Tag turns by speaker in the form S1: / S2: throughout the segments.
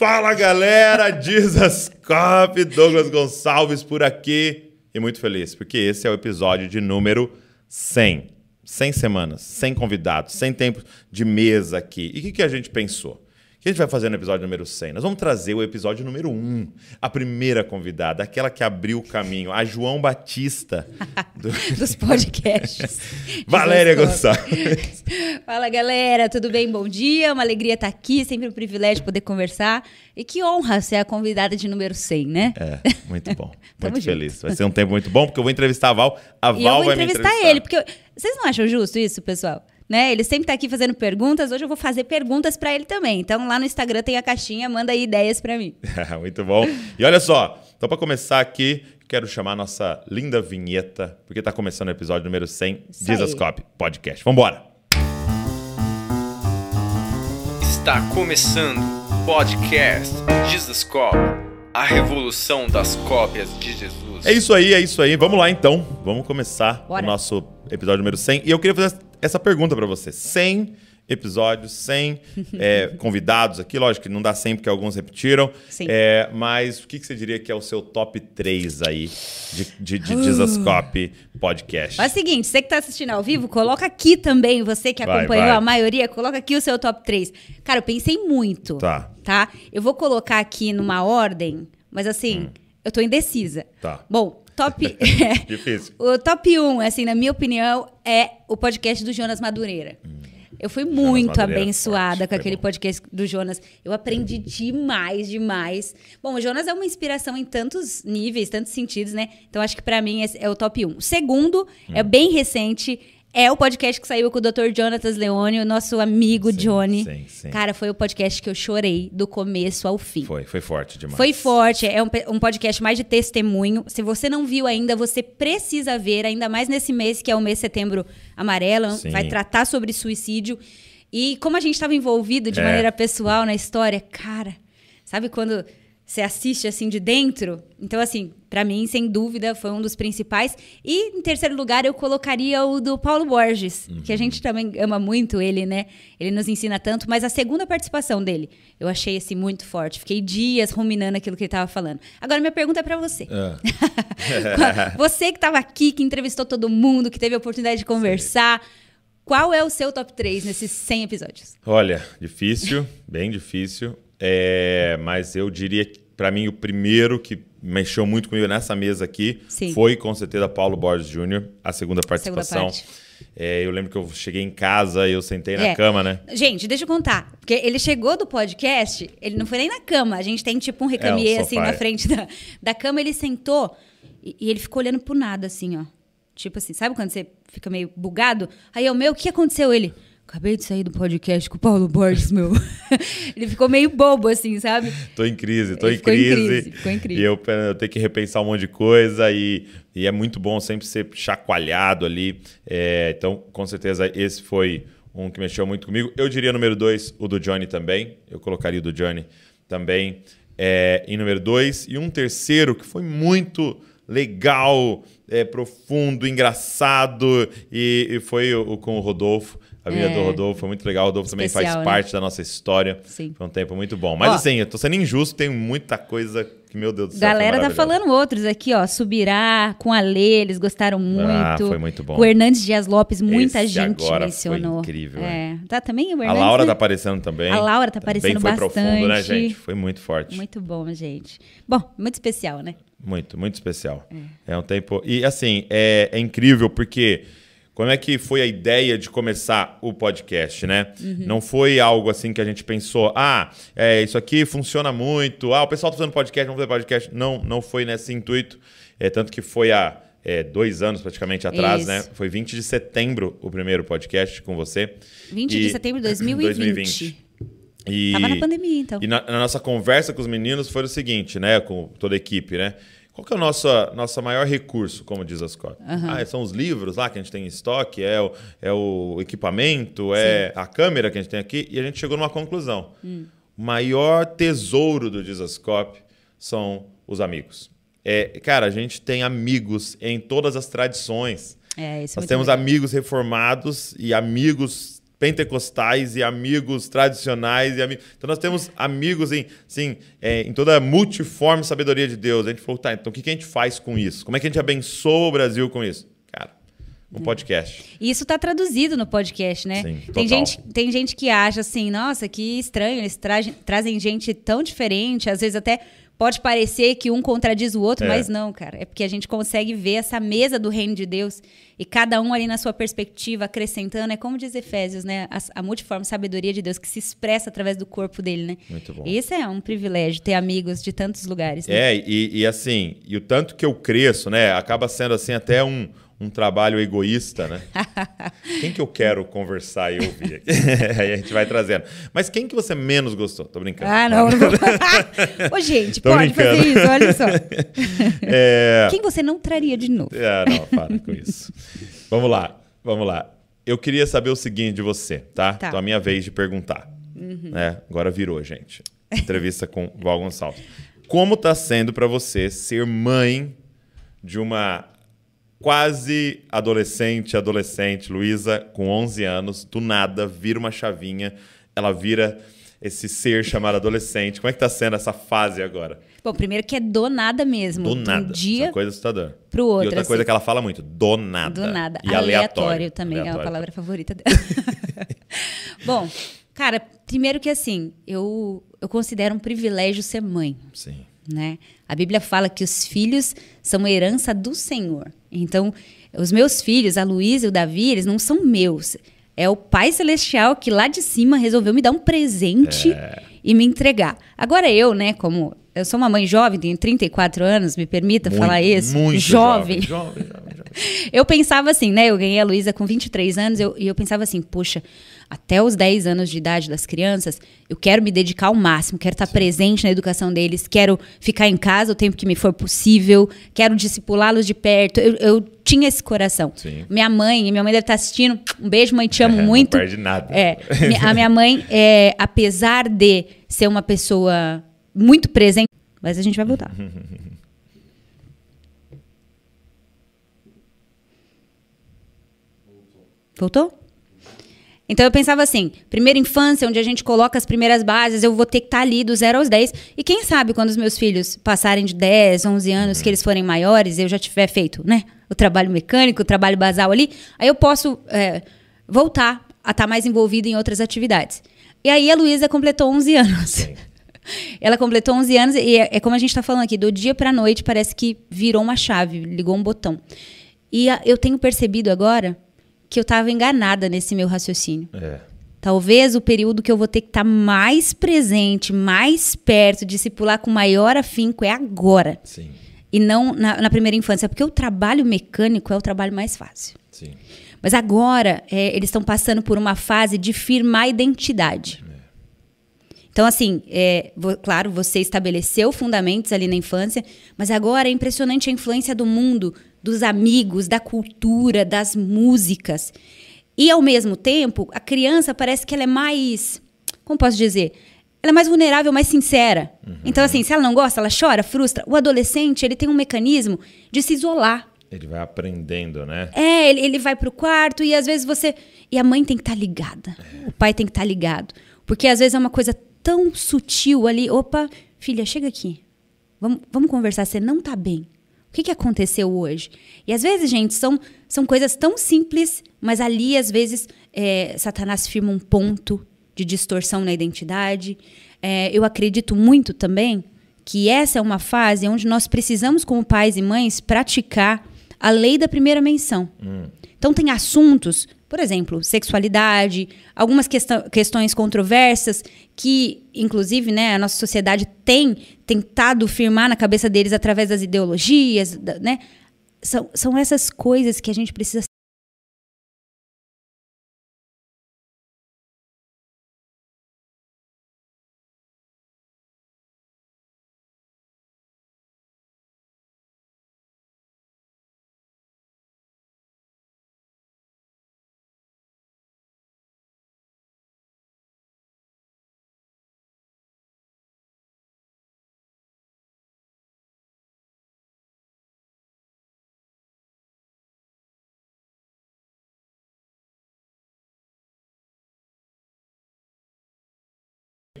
S1: Fala galera, Dizascope, Douglas Gonçalves por aqui e muito feliz porque esse é o episódio de número 100. 100 semanas, 100 convidados, 100 tempos de mesa aqui. E o que, que a gente pensou? O que a gente vai fazer no episódio número 100? Nós vamos trazer o episódio número 1, a primeira convidada, aquela que abriu o caminho, a João Batista.
S2: Do... Dos podcasts.
S1: Valéria Gonçalves.
S2: Fala, galera, tudo bem? Bom dia, uma alegria estar aqui, sempre um privilégio poder conversar. E que honra ser a convidada de número 100, né?
S1: É, muito bom. muito feliz. Vai ser um tempo muito bom, porque eu vou entrevistar a Val, a
S2: e
S1: Val
S2: eu vou
S1: vai me
S2: entrevistar
S1: entrevistar.
S2: ele, porque eu... vocês não acham justo isso, pessoal? Né? Ele sempre tá aqui fazendo perguntas. Hoje eu vou fazer perguntas para ele também. Então lá no Instagram tem a caixinha, manda aí ideias para mim.
S1: Muito bom. E olha só, então para começar aqui, quero chamar a nossa linda vinheta, porque tá começando o episódio número 100
S2: Isso
S1: Dizascope Podcast. Vambora!
S3: Está começando o podcast Jesus Cop, a revolução das cópias de Jesus.
S1: É isso aí, é isso aí. Vamos lá então. Vamos começar
S2: Bora.
S1: o nosso episódio número 100. E eu queria fazer essa pergunta para você. 100 episódios, 100 é, convidados aqui. Lógico que não dá 100 porque alguns repetiram.
S2: Sim.
S1: É, mas o que, que você diria que é o seu top 3 aí de, de, de Dizascope Podcast?
S2: Mas é o seguinte, você que tá assistindo ao vivo, coloca aqui também, você que
S1: Vai,
S2: acompanhou
S1: vai.
S2: a maioria, coloca aqui o seu top 3. Cara, eu pensei muito.
S1: Tá.
S2: Tá? Eu vou colocar aqui numa ordem, mas assim, eu tô indecisa.
S1: Hum. Tá.
S2: Bom, top.
S1: Difícil.
S2: o top 1, assim, na minha opinião, é o podcast do Jonas Madureira. Eu fui muito
S1: Madureira,
S2: abençoada
S1: forte,
S2: com aquele
S1: bom.
S2: podcast do Jonas. Eu aprendi demais, demais. Bom, o Jonas é uma inspiração em tantos níveis, tantos sentidos, né? Então acho que pra mim esse é o top 1. O segundo
S1: Hum.
S2: é bem recente. É o podcast que saiu com o Dr. Jonatas Leone, o nosso amigo
S1: Sim,
S2: Johnny.
S1: sim, sim.
S2: Cara, foi o podcast que eu chorei do começo ao fim.
S1: Foi, foi forte demais.
S2: Foi forte, é um, um podcast mais de testemunho. Se você não viu ainda, você precisa ver, ainda mais nesse mês que é o mês de setembro amarelo,
S1: Sim.
S2: vai tratar sobre suicídio. E como a gente estava envolvido de
S1: É.
S2: maneira pessoal na história, cara, sabe quando você assiste assim de dentro? Então, assim, pra mim, sem dúvida, foi um dos principais. E em terceiro lugar, eu colocaria o do Paulo Borges, que a
S1: Uhum.
S2: gente também ama muito ele, né? Ele nos ensina tanto, mas a segunda participação dele, eu achei assim muito forte. Fiquei dias ruminando aquilo que ele tava falando. Agora, minha pergunta é pra você.
S1: Ah.
S2: Você que estava aqui, que entrevistou todo mundo, que teve a oportunidade de conversar, qual é o seu top 3 nesses 100 episódios?
S1: Olha, difícil, bem difícil. É, mas eu diria que, para mim, o primeiro que mexeu muito comigo nessa mesa aqui
S2: Sim.
S1: foi, com certeza, Paulo Borges Jr., a segunda participação.
S2: parte.
S1: É, eu lembro que eu cheguei em casa e eu sentei na
S2: É.
S1: cama, né?
S2: Gente, deixa eu contar. Porque ele chegou do podcast, ele não foi nem na cama. A gente tem tipo um recamier
S1: É, um
S2: assim na
S1: é.
S2: frente da, da cama, ele sentou e, e ele ficou olhando pro nada, assim, ó. Tipo assim, sabe quando você fica meio bugado? Aí eu, meu, o que aconteceu? Ele. Acabei de sair do podcast com o Paulo Borges, meu. ele ficou meio bobo, assim, sabe?
S1: Tô em crise, tô em
S2: ficou em
S1: crise.
S2: crise, ficou em crise.
S1: E eu, eu tenho que repensar um monte de coisa e, e é muito bom sempre ser chacoalhado ali. É, então, com certeza, esse foi um que mexeu muito comigo. Eu diria número dois, o do Johnny também. Eu colocaria o do Johnny também é, em número dois. E um terceiro que foi muito legal, é, profundo, engraçado e, e foi o, o com o Rodolfo. A vida
S2: É.
S1: do Rodolfo foi muito legal. O Rodolfo também
S2: Especial,
S1: faz
S2: né?
S1: parte da nossa história.
S2: Sim.
S1: Foi um tempo muito bom. Mas
S2: Ó.
S1: assim, eu tô sendo injusto, tem muita coisa que, meu Deus do céu.
S2: Galera tá falando outros aqui, ó. Subirá, com a Lê, eles gostaram muito.
S1: Ah, foi muito bom.
S2: O Hernandes Dias Lopes, muita
S1: Esse
S2: gente
S1: agora
S2: mencionou.
S1: foi incrível,
S2: É. Tá também o
S1: A
S2: Hernandes,
S1: Laura
S2: né?
S1: tá aparecendo também.
S2: A Laura tá
S1: Também
S2: aparecendo
S1: foi profundo, né,
S2: bastante.
S1: gente? Foi muito forte.
S2: Muito bom, gente. Bom, muito especial, né?
S1: Muito, muito especial. É, um tempo. E assim, é, é incrível porque. Como é que foi a ideia de começar o podcast, né?
S2: Uhum.
S1: Não foi algo assim que a gente pensou, ah, é, isso aqui funciona muito, ah, o pessoal tá fazendo podcast, vamos fazer podcast. Não, não foi nesse intuito. É, tanto que foi há é, dois anos praticamente atrás,
S2: Isso.
S1: né? Foi 20 de setembro o primeiro podcast com você.
S2: 20
S1: E-
S2: de setembro de 2020.
S1: E,
S2: Tava na pandemia, então.
S1: E na, na nossa conversa com os meninos foi o seguinte, né? Com toda a equipe, né? Qual que é o nosso, nosso maior recurso, como diz a Scott? Ah, são os livros lá que a gente tem em estoque, é o, é o equipamento, é a câmera que a gente tem aqui. E a gente chegou numa conclusão.
S2: Hum.
S1: O maior tesouro do Dizascope são os amigos. É, cara, a gente tem amigos em todas as tradições.
S2: É, isso é
S1: Nós temos
S2: legal.
S1: amigos reformados e amigos pentecostais e amigos tradicionais. E amigos... Então nós temos amigos em, assim, é, em toda a multiforme sabedoria de Deus. A gente falou, tá, então o que, que a gente faz com isso? Como é que a gente abençoa o Brasil com isso? Cara, um podcast.
S2: E isso está traduzido no podcast, né?
S1: Sim,
S2: tem,
S1: total.
S2: gente, tem gente que acha assim, nossa, que estranho, eles tra trazem gente tão diferente, às vezes até pode parecer que um contradiz o outro,
S1: É.
S2: mas não, cara. É porque a gente consegue ver essa mesa do reino de Deus e cada um ali na sua perspectiva, acrescentando. É como diz Efésios, né? A, a multiforme sabedoria de Deus que se expressa através do corpo dele, né?
S1: Muito bom.
S2: Isso é um privilégio, ter amigos de tantos lugares. Né?
S1: É, e, e assim, e o tanto que eu cresço, né? Acaba sendo assim até um, um trabalho egoísta, né? quem que eu quero conversar e ouvir? Aí a gente vai trazendo. Mas quem que você menos gostou? Tô brincando.
S2: Ah, não, não vou. Ô, gente,
S1: Tô
S2: pode
S1: brincando.
S2: fazer isso, olha só.
S1: É...
S2: Quem você não traria de novo?
S1: Ah, não, para com isso. Vamos lá, vamos lá. Eu queria saber o seguinte de você, tá?
S2: Tá.
S1: Então a minha vez de perguntar. Né? Agora virou, gente. Entrevista com Val Gonçalves. Como tá sendo para você ser mãe de uma quase adolescente, adolescente, Luísa, com 11 anos, do nada, vira uma chavinha, ela vira esse ser chamado adolescente. Como é que tá sendo essa fase agora?
S2: Bom, primeiro que é do nada mesmo.
S1: Do nada.
S2: Um
S1: Isso é
S2: dia
S1: uma coisa assustadora.
S2: pro outro,
S1: E outra
S2: assim.
S1: coisa que ela fala muito, do nada.
S2: do nada.
S1: E
S2: aleatório, também é a
S1: Aleatório.
S2: palavra favorita dela. Bom, cara, primeiro que assim, eu, eu considero um privilégio ser mãe.
S1: Sim.
S2: né? A Bíblia fala que os filhos são herança do Senhor. Então, os meus filhos, a Luísa e o Davi, eles não são meus. É o Pai Celestial que lá de cima resolveu me dar um presente
S1: É.
S2: e me entregar. Agora eu, né, como eu sou uma mãe jovem, tenho 34 anos, me permita
S1: Muito,
S2: falar isso.
S1: Muito
S2: jovem.
S1: jovem. Jovem, jovem.
S2: Eu pensava assim, né? Eu ganhei a Luísa com 23 anos eu- e eu pensava assim, poxa, até os 10 anos de idade das crianças, eu quero me dedicar ao máximo, quero estar presente na educação deles, quero ficar em casa o tempo que me for possível, quero discipulá-los de perto. Eu, eu tinha esse coração.
S1: Sim.
S2: Minha mãe, minha mãe deve estar assistindo. Um beijo, mãe, te amo
S1: É,
S2: muito.
S1: Não perde nada.
S2: É, a minha mãe, é, apesar de ser uma pessoa muito presente, mas a gente vai voltar. Voltou? Então eu pensava assim, primeira infância, onde a gente coloca as primeiras bases, eu vou ter que estar ali do 0 aos 10. E quem sabe quando os meus filhos passarem de 10, 11 anos, que eles forem maiores, eu já tiver feito, né? O trabalho mecânico, o trabalho basal ali, aí eu posso é, voltar a estar mais envolvida em outras atividades. E aí a Luísa completou 11 anos. Ela completou 11 anos e é, é como a gente está falando aqui, do dia para a noite parece que virou uma chave, ligou um botão. E a- eu tenho percebido agora que eu estava enganada nesse meu raciocínio.
S1: É.
S2: Talvez o período que eu vou ter que estar mais presente, mais perto, discipular com maior afinco é agora.
S1: Sim,
S2: E não na, na primeira infância. Porque o trabalho mecânico é o trabalho mais fácil.
S1: sim.
S2: Mas agora é, eles estão passando por uma fase de firmar identidade. Então, assim, é, vo- claro, você estabeleceu fundamentos ali na infância, mas agora é impressionante a influência do mundo, dos amigos, da cultura, das músicas. E, ao mesmo tempo, a criança parece que ela é mais. Como posso dizer? Ela é mais vulnerável, mais sincera. Então, assim, se ela não gosta, ela chora, frustra. O adolescente, ele tem um mecanismo de se isolar.
S1: Ele vai aprendendo, né?
S2: É, ele, ele vai pro quarto e às vezes você. E a mãe tem que estar ligada. O pai tem que estar ligado. Porque às vezes é uma coisa tão sutil ali. Opa, filha, chega aqui. Vamos, vamos conversar. Você não tá bem. O que, que aconteceu hoje? E às vezes, gente, são, são coisas tão simples, mas ali, às vezes, é, Satanás firma um ponto de distorção na identidade. É, eu acredito muito também que essa é uma fase onde nós precisamos, como pais e mães, praticar a lei da primeira menção. Então, tem assuntos, por exemplo, sexualidade, algumas questões controversas que, inclusive, né, a nossa sociedade tem tentado firmar na cabeça deles através das ideologias, da- né? São, são essas coisas que a gente precisa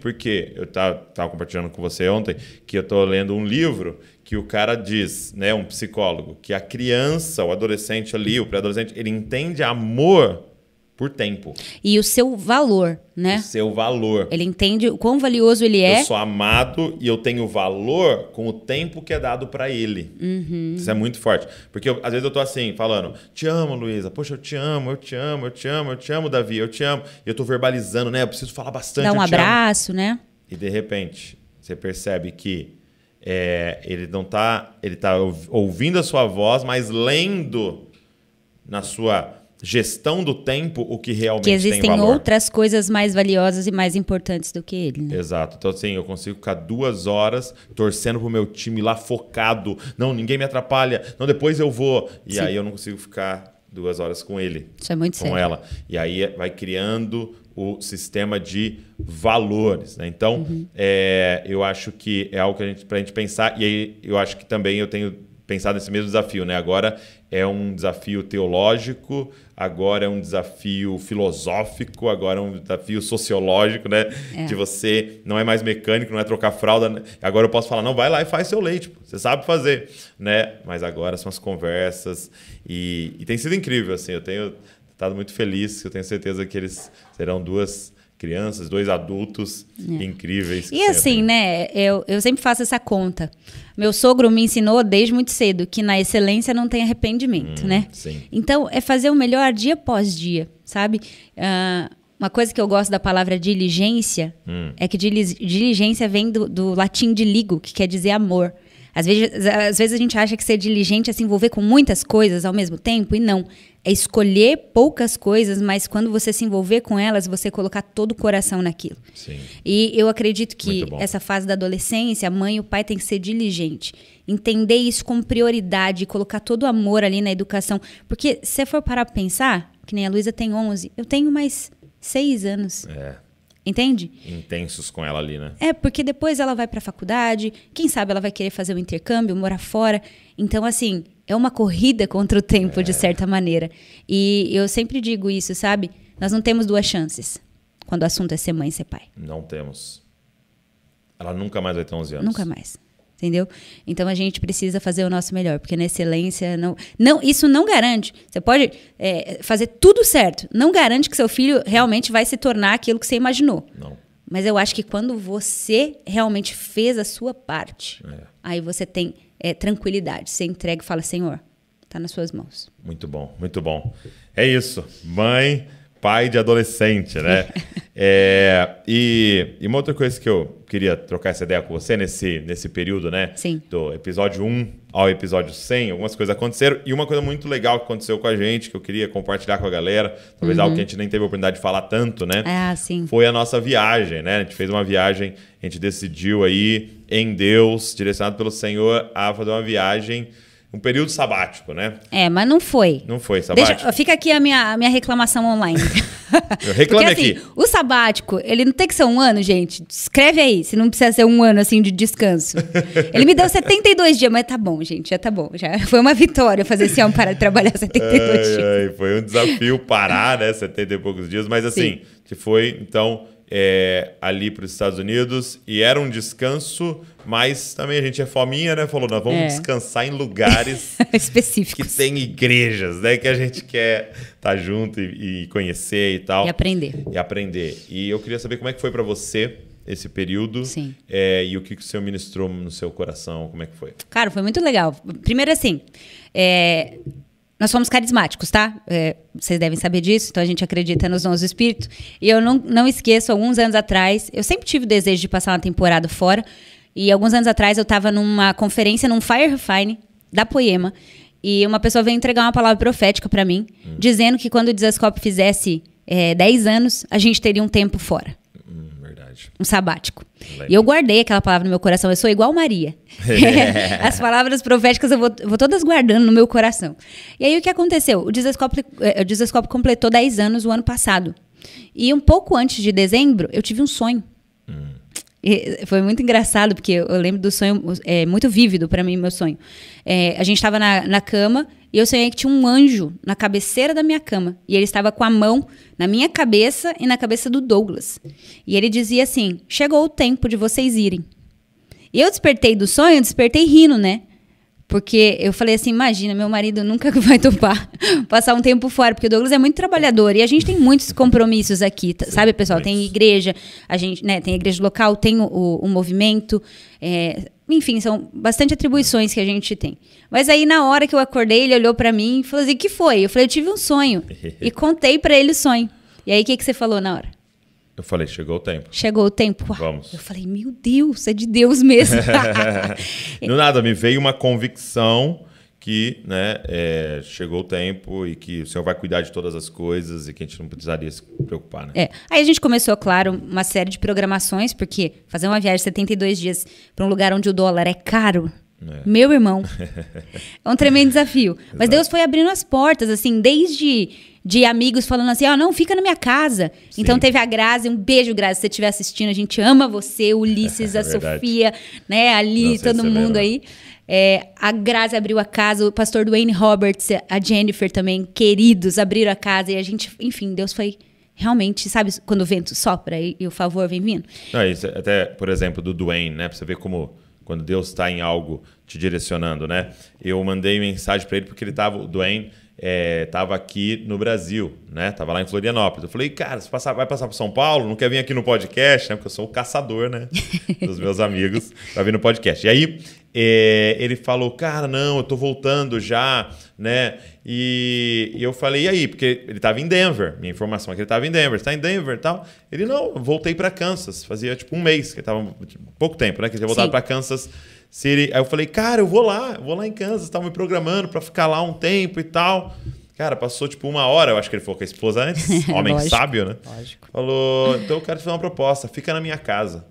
S1: Porque eu estava compartilhando com você ontem que eu estou lendo um livro que o cara diz, né, um psicólogo, que a criança, o adolescente ali, o pré-adolescente, ele entende amor por tempo.
S2: E o seu valor, né?
S1: O seu valor.
S2: Ele entende o quão valioso ele é.
S1: Eu sou amado e eu tenho valor com o tempo que é dado para ele.
S2: Uhum.
S1: Isso é muito forte. Porque eu, às vezes eu tô assim, falando, te amo, Luísa. Poxa, eu te amo, eu te amo, eu te amo, eu te amo, Davi, eu te amo. E eu tô verbalizando, né? Eu preciso falar bastante.
S2: Dá um abraço, né?
S1: E de repente, você percebe que é, ele não tá. Ele tá ouvindo a sua voz, mas lendo na sua gestão do tempo o que realmente
S2: que existem
S1: tem valor.
S2: outras coisas mais valiosas e mais importantes do que ele. Né?
S1: Exato. Então, assim, eu consigo ficar duas horas torcendo pro meu time lá focado. Não, ninguém me atrapalha. Não, depois eu vou. E Sim. aí eu não consigo ficar duas horas com ele.
S2: Isso é muito
S1: com
S2: sério.
S1: ela. E aí vai criando o sistema de valores. Né? Então, uhum. é, eu acho que é algo que a gente, pra gente pensar. E aí eu acho que também eu tenho pensado nesse mesmo desafio. Né? Agora é um desafio teológico, agora é um desafio filosófico, agora é um desafio sociológico, né? É. De você não é mais mecânico, não é trocar fralda. Né? Agora eu posso falar, não, vai lá e faz seu leite, você sabe fazer, né? Mas agora são as conversas e, e tem sido incrível, assim. Eu tenho estado muito feliz, eu tenho certeza que eles serão duas crianças, dois adultos é. incríveis.
S2: E assim, né? Eu, eu sempre faço essa conta. Meu sogro me ensinou desde muito cedo que na excelência não tem arrependimento, hum, né?
S1: Sim.
S2: Então, é fazer o melhor dia após dia, sabe? Uh, uma coisa que eu gosto da palavra diligência hum. é que diligência vem do, do latim de ligo, que quer dizer amor. Às vezes, às vezes a gente acha que ser diligente é se envolver com muitas coisas ao mesmo tempo, e não é escolher poucas coisas, mas quando você se envolver com elas, você colocar todo o coração naquilo.
S1: Sim.
S2: E eu acredito que essa fase da adolescência, a mãe e o pai têm que ser diligente. Entender isso como prioridade, colocar todo o amor ali na educação. Porque se você for parar para pensar, que nem a Luísa tem 11, eu tenho mais 6 anos.
S1: É.
S2: Entende?
S1: Intensos com ela ali, né?
S2: É, porque depois ela vai para a faculdade, quem sabe ela vai querer fazer um intercâmbio, morar fora. Então, assim, é uma corrida contra o tempo, é. de certa maneira. E eu sempre digo isso, sabe? Nós não temos duas chances quando o assunto é ser mãe e ser pai.
S1: Não temos. Ela nunca mais vai ter 11 anos.
S2: Nunca mais. Entendeu? Então a gente precisa fazer o nosso melhor, porque na excelência não, não isso não garante. Você pode é, fazer tudo certo, não garante que seu filho realmente vai se tornar aquilo que você imaginou.
S1: Não.
S2: Mas eu acho que quando você realmente fez a sua parte,
S1: é.
S2: aí você tem é, tranquilidade. Você entrega e fala, Senhor, está nas suas mãos.
S1: Muito bom, muito bom. É isso. Mãe, pai de adolescente, né? é, e, e, uma outra coisa que eu queria trocar essa ideia com você nesse, nesse período, né?
S2: Sim.
S1: Do episódio 1 ao episódio 100, algumas coisas aconteceram. E uma coisa muito legal que aconteceu com a gente, que eu queria compartilhar com a galera, talvez uhum. algo que a gente nem teve a oportunidade de falar tanto, né?
S2: Ah, sim.
S1: Foi a nossa viagem, né? A gente fez uma viagem, a gente decidiu aí, em Deus, direcionado pelo Senhor, a fazer uma viagem um período sabático, né?
S2: É, mas não foi.
S1: Não foi sabático.
S2: Deixa, fica aqui a minha, a minha reclamação online.
S1: Eu reclame Porque,
S2: assim, aqui. O sabático, ele não tem que ser um ano, gente. Escreve aí, se não precisa ser um ano assim de descanso. ele me deu 72 dias, mas tá bom, gente, já tá bom. Já foi uma vitória fazer esse homem parar de trabalhar 72 ai, dias.
S1: Ai, foi um desafio parar, né? 70 e poucos dias, mas assim, Sim. que foi, então, é, ali para os Estados Unidos e era um descanso, mas também a gente é fominha, né? Falou, nós vamos é. descansar em lugares
S2: específicos
S1: que tem igrejas, né? Que a gente quer estar tá junto e, e, conhecer e tal.
S2: E aprender.
S1: E aprender. E eu queria saber como é que foi para você esse período
S2: Sim.
S1: É, e o que, que o Senhor ministrou no seu coração, como é que foi?
S2: Cara, foi muito legal. Primeiro assim, é, nós somos carismáticos, tá? É, vocês devem saber disso, então a gente acredita nos dons do Espírito. E eu não, não esqueço, alguns anos atrás, eu sempre tive o desejo de passar uma temporada fora. E alguns anos atrás eu estava numa conferência num Fire Refine da Poema. E uma pessoa veio entregar uma palavra profética para mim, hum. dizendo que quando o Desascope fizesse é, 10 anos, a gente teria um tempo fora. Um sabático. E eu guardei aquela palavra no meu coração. Eu sou igual Maria. As palavras proféticas eu vou, vou, todas guardando no meu coração. E aí o que aconteceu? O Desescope, eh, o Desescope completou 10 anos o ano passado. E um pouco antes de dezembro, eu tive um sonho.
S1: Hum.
S2: foi muito engraçado, porque eu lembro do sonho, é muito vívido para mim, meu sonho. É, a gente estava na, na cama, e eu sonhei que tinha um anjo na cabeceira da minha cama. E ele estava com a mão na minha cabeça e na cabeça do Douglas. E ele dizia assim: Chegou o tempo de vocês irem. E eu despertei do sonho, despertei rindo, né? Porque eu falei assim: imagina, meu marido nunca vai topar passar um tempo fora, porque o Douglas é muito trabalhador e a gente tem muitos compromissos aqui, Sim, sabe, pessoal? Tem igreja, a gente, né, tem igreja local, tem o, o, o movimento, é, enfim, são bastante atribuições que a gente tem. Mas aí, na hora que eu acordei, ele olhou para mim e falou assim: que foi? Eu falei: eu tive um sonho. e contei para ele o sonho. E aí, o que, que você falou na hora?
S1: Eu falei, chegou o tempo.
S2: Chegou o tempo.
S1: Vamos.
S2: Eu falei, meu Deus, é de Deus mesmo.
S1: no nada, me veio uma convicção que né, é, chegou o tempo e que o Senhor vai cuidar de todas as coisas e que a gente não precisaria se preocupar. Né?
S2: É. Aí a gente começou, claro, uma série de programações, porque fazer uma viagem de 72 dias para um lugar onde o dólar é caro, é. meu irmão, é um tremendo desafio. Mas Deus foi abrindo as portas, assim, desde de amigos falando assim, ó, oh, não, fica na minha casa. Sim. Então teve a Grazi, um beijo, Grazi, se você estiver assistindo, a gente ama você, Ulisses, a Sofia, né, ali, todo mundo aí. É, a Grazi abriu a casa, o pastor Dwayne Roberts, a Jennifer também, queridos, abriram a casa e a gente, enfim, Deus foi realmente, sabe, quando o vento sopra e, e o favor vem vindo.
S1: Não, isso, até, por exemplo, do Dwayne, né, pra você ver como quando Deus está em algo te direcionando, né? Eu mandei mensagem para ele porque ele tava, o Dwayne estava é, aqui no Brasil, né? Tava lá em Florianópolis. Eu falei, cara, você passar, vai passar para São Paulo? Não quer vir aqui no podcast, né? Porque eu sou o caçador, né? Dos meus amigos para vir no podcast. E aí é, ele falou, cara, não, eu tô voltando já, né? E, e eu falei, e aí? Porque ele estava em Denver. Minha informação é que ele estava em Denver. Está em Denver e tal? Ele, não, voltei para Kansas. Fazia tipo um mês que estava tipo, pouco tempo, né? Que ele tinha voltado para Kansas City. Aí eu falei, cara, eu vou lá, eu vou lá em Kansas, estava me programando para ficar lá um tempo e tal. Cara, passou tipo uma hora, eu acho que ele falou com a esposa antes, homem lógico, sábio, né? Lógico. Falou, então eu quero te fazer uma proposta, fica na minha casa.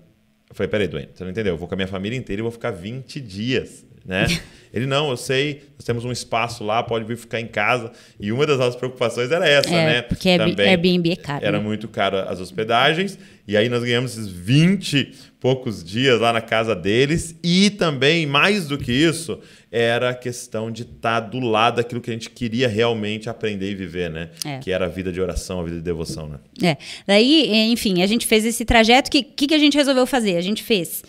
S1: Eu falei, peraí, Duane, você não entendeu? Eu vou com a minha família inteira e vou ficar 20 dias, né? Ele, não, eu sei, nós temos um espaço lá, pode vir ficar em casa. E uma das nossas preocupações era essa,
S2: é,
S1: né?
S2: Porque Também Airbnb é caro.
S1: Era
S2: né?
S1: muito caro as hospedagens. E aí nós ganhamos esses 20 poucos dias lá na casa deles. E também, mais do que isso, era a questão de estar tá do lado daquilo que a gente queria realmente aprender e viver, né? É. Que era a vida de oração, a vida de devoção, né?
S2: É. Daí, enfim, a gente fez esse trajeto. O que, que, que a gente resolveu fazer? A gente fez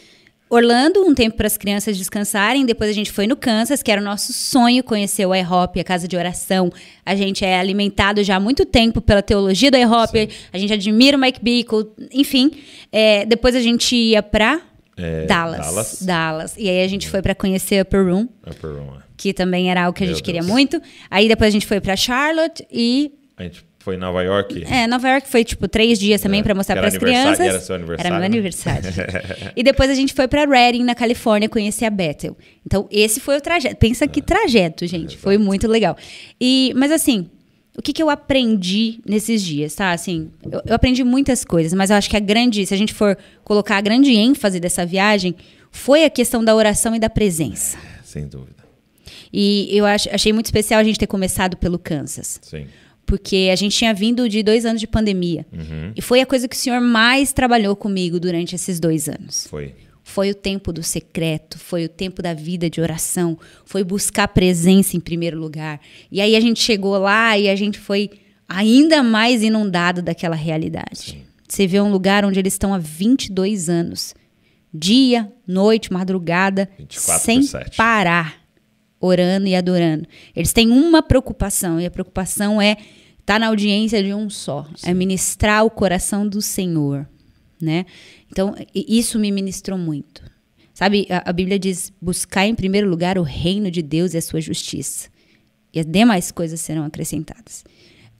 S2: Orlando, um tempo para as crianças descansarem. Depois a gente foi no Kansas, que era o nosso sonho conhecer o IHOP, a casa de oração. A gente é alimentado já há muito tempo pela teologia do IHOP. A gente admira o Mike Bickle, enfim. É, depois a gente ia para é, Dallas, Dallas. Dallas. E aí a gente foi para conhecer Upper Room.
S1: Upper Room, é.
S2: Que também era algo que a Meu gente queria muito. Aí depois a gente foi para Charlotte e
S1: a gente foi em Nova York?
S2: É, Nova York foi tipo três dias também é, para mostrar para as crianças.
S1: Era seu aniversário.
S2: Era meu aniversário. e depois a gente foi para Redding, na Califórnia, conhecer a Bethel. Então, esse foi o trajeto. Pensa é. que trajeto, gente. É, foi muito legal. E, mas assim, o que, que eu aprendi nesses dias, tá? Assim, eu, eu aprendi muitas coisas, mas eu acho que a grande, se a gente for colocar a grande ênfase dessa viagem, foi a questão da oração e da presença.
S1: Sem dúvida.
S2: E eu ach, achei muito especial a gente ter começado pelo Kansas.
S1: Sim
S2: porque a gente tinha vindo de dois anos de pandemia. Uhum. E foi a coisa que o senhor mais trabalhou comigo durante esses dois anos.
S1: Foi.
S2: Foi o tempo do secreto, foi o tempo da vida de oração, foi buscar presença em primeiro lugar. E aí a gente chegou lá e a gente foi ainda mais inundado daquela realidade. Sim. Você vê um lugar onde eles estão há 22 anos, dia, noite, madrugada, sem parar, orando e adorando. Eles têm uma preocupação, e a preocupação é Está na audiência de um só. É Sim. É ministrar o coração do Senhor, né? Então, isso me ministrou muito. Sabe, a, a Bíblia diz: buscar em primeiro lugar o reino de Deus e a sua justiça. E as demais coisas serão acrescentadas.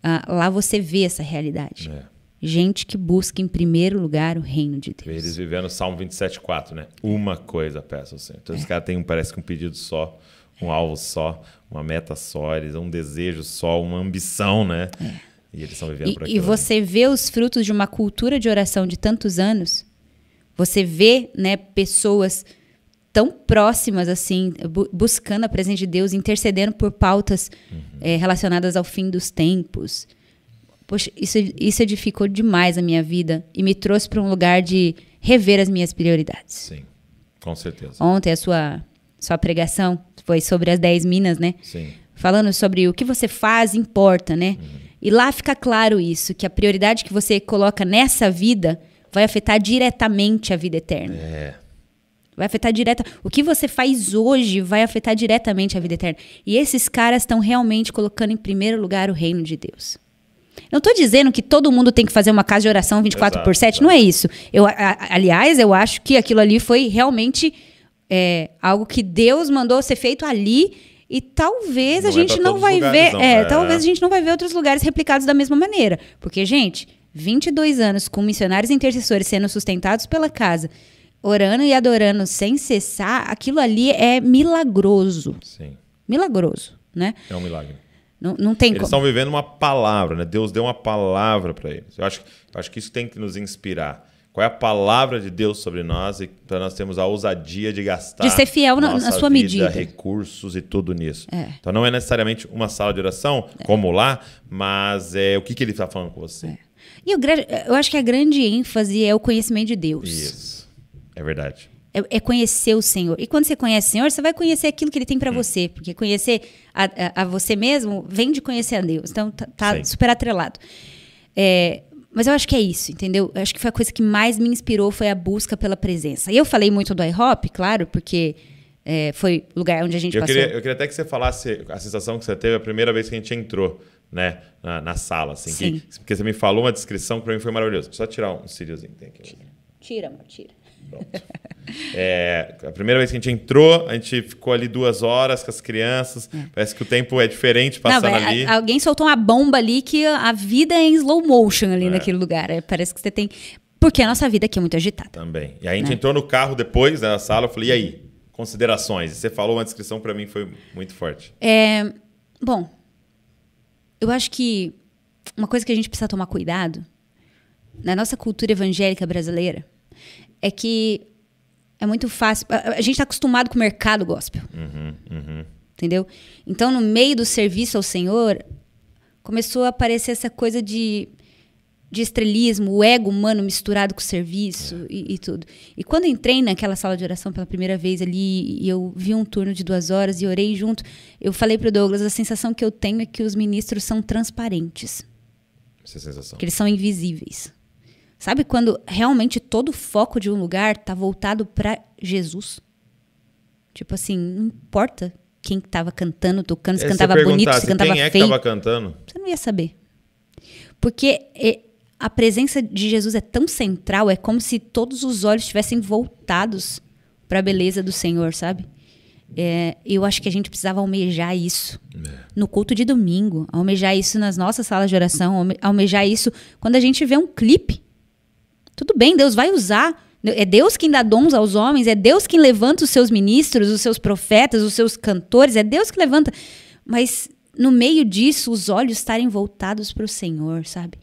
S2: Ah, lá você vê essa realidade. É. Gente que busca em primeiro lugar o reino de Deus.
S1: Eles vivendo Salmo 27,4, né? Uma coisa peço ao Senhor. Então, é. os caras têm, parece que um pedido só um alvo só, uma meta só, eles um desejo só, uma ambição, né? É. E eles estão vivendo
S2: e,
S1: por aquilo.
S2: E você vê os frutos de uma cultura de oração de tantos anos. Você vê, né, pessoas tão próximas assim, bu buscando a presença de Deus, intercedendo por pautas uhum. é, relacionadas ao fim dos tempos. Poxa, isso, isso edificou demais a minha vida e me trouxe para um lugar de rever as minhas prioridades.
S1: Sim, com certeza.
S2: Ontem a sua sua pregação foi sobre as 10 minas, né?
S1: Sim.
S2: falando sobre o que você faz importa, né? E lá fica claro isso, que a prioridade que você coloca nessa vida vai afetar diretamente a vida eterna.
S1: É.
S2: Vai afetar direta. O que você faz hoje vai afetar diretamente a vida eterna. E esses caras estão realmente colocando em primeiro lugar o reino de Deus. Não estou dizendo que todo mundo tem que fazer uma casa de oração 24
S1: Exato,
S2: por 7,
S1: exato.
S2: não é isso. Eu, a- aliás, eu acho que aquilo ali foi realmente é, algo que Deus mandou ser feito ali e talvez
S1: Não
S2: a
S1: é
S2: gente
S1: pra
S2: não vai
S1: lugares,
S2: ver,
S1: não.
S2: é,
S1: É.
S2: talvez a gente não vai ver outros lugares replicados da mesma maneira, porque gente, 22 anos com missionários e intercessores sendo sustentados pela casa, orando e adorando sem cessar, aquilo ali é milagroso,
S1: Sim.
S2: milagroso, né?
S1: É um milagre.
S2: Não, não tem
S1: Eles
S2: como.
S1: estão vivendo uma palavra, né? Deus deu uma palavra para eles. Eu acho, eu acho que isso tem que nos inspirar. Qual é a palavra de Deus sobre nós e para nós termos a ousadia de gastar
S2: De ser fiel na- na sua
S1: vida,
S2: medida.
S1: recursos e tudo nisso.
S2: É.
S1: Então não é necessariamente uma sala de oração, como lá, mas é o que, que ele está falando com você.
S2: E o gra- eu acho que a grande ênfase é o conhecimento de Deus.
S1: Isso. É verdade.
S2: É, é conhecer o Senhor. E quando você conhece o Senhor, você vai conhecer aquilo que Ele tem
S1: Hum.
S2: para você. Porque conhecer a, a- a você mesmo vem de conhecer a Deus. Então tá, tá super atrelado. É, mas eu acho que é isso, entendeu? Eu acho que foi a coisa que mais me inspirou foi a busca pela presença. E eu falei muito do IHOP, claro, porque é, foi o lugar onde a gente
S1: Eu
S2: passou.
S1: queria, eu queria até que você falasse a sensação que você teve a primeira vez que a gente entrou né, na, na sala. Assim,
S2: Sim.
S1: que- porque você me falou uma descrição que para mim foi maravilhosa. Só tirar um círiozinho que tem aqui.
S2: Tira, amor, tira.
S1: É, a primeira vez que a gente entrou, a gente ficou ali duas horas com as crianças. Parece que o tempo é diferente passando
S2: Não, vai-
S1: ali.
S2: alguém soltou uma bomba ali que a vida é em slow motion ali naquele lugar. É, parece que você tem. Porque a nossa vida aqui é muito agitada.
S1: Também. E aí a gente
S2: Né?
S1: entrou no carro depois né, na sala. Eu falei, e aí? Considerações. E você falou uma descrição para mim foi muito forte.
S2: É, bom, eu acho que uma coisa que a gente precisa tomar cuidado na nossa cultura evangélica brasileira é que é muito fácil. A, a gente está acostumado com o mercado gospel. Entendeu? Então, no meio do serviço ao Senhor, começou a aparecer essa coisa de, de estrelismo, o ego humano misturado com o serviço e, e tudo. E quando entrei naquela sala de oração pela primeira vez ali, e eu vi um turno de duas horas e orei junto, eu falei para o Douglas: a sensação que eu tenho é que os ministros são transparentes,
S1: Essa é a sensação.
S2: que eles são invisíveis. Sabe quando realmente todo o foco de um lugar está voltado para Jesus? Tipo assim, não importa quem estava cantando, tocando, se
S1: É,
S2: cantava bonito, se cantava
S1: quem é
S2: feio.
S1: estava cantando?
S2: Você não ia saber. Porque é, a presença de Jesus é tão central, é como se todos os olhos estivessem voltados para a beleza do Senhor, sabe? É, eu acho que a gente precisava almejar isso no culto de domingo, almejar isso nas nossas salas de oração, alme- almejar isso quando a gente vê um clipe. Tudo bem, Deus vai usar. É Deus quem dá dons aos homens, é Deus quem levanta os seus ministros, os seus profetas, os seus cantores, é Deus que levanta. Mas no meio disso, os olhos estarem voltados para o Senhor, sabe?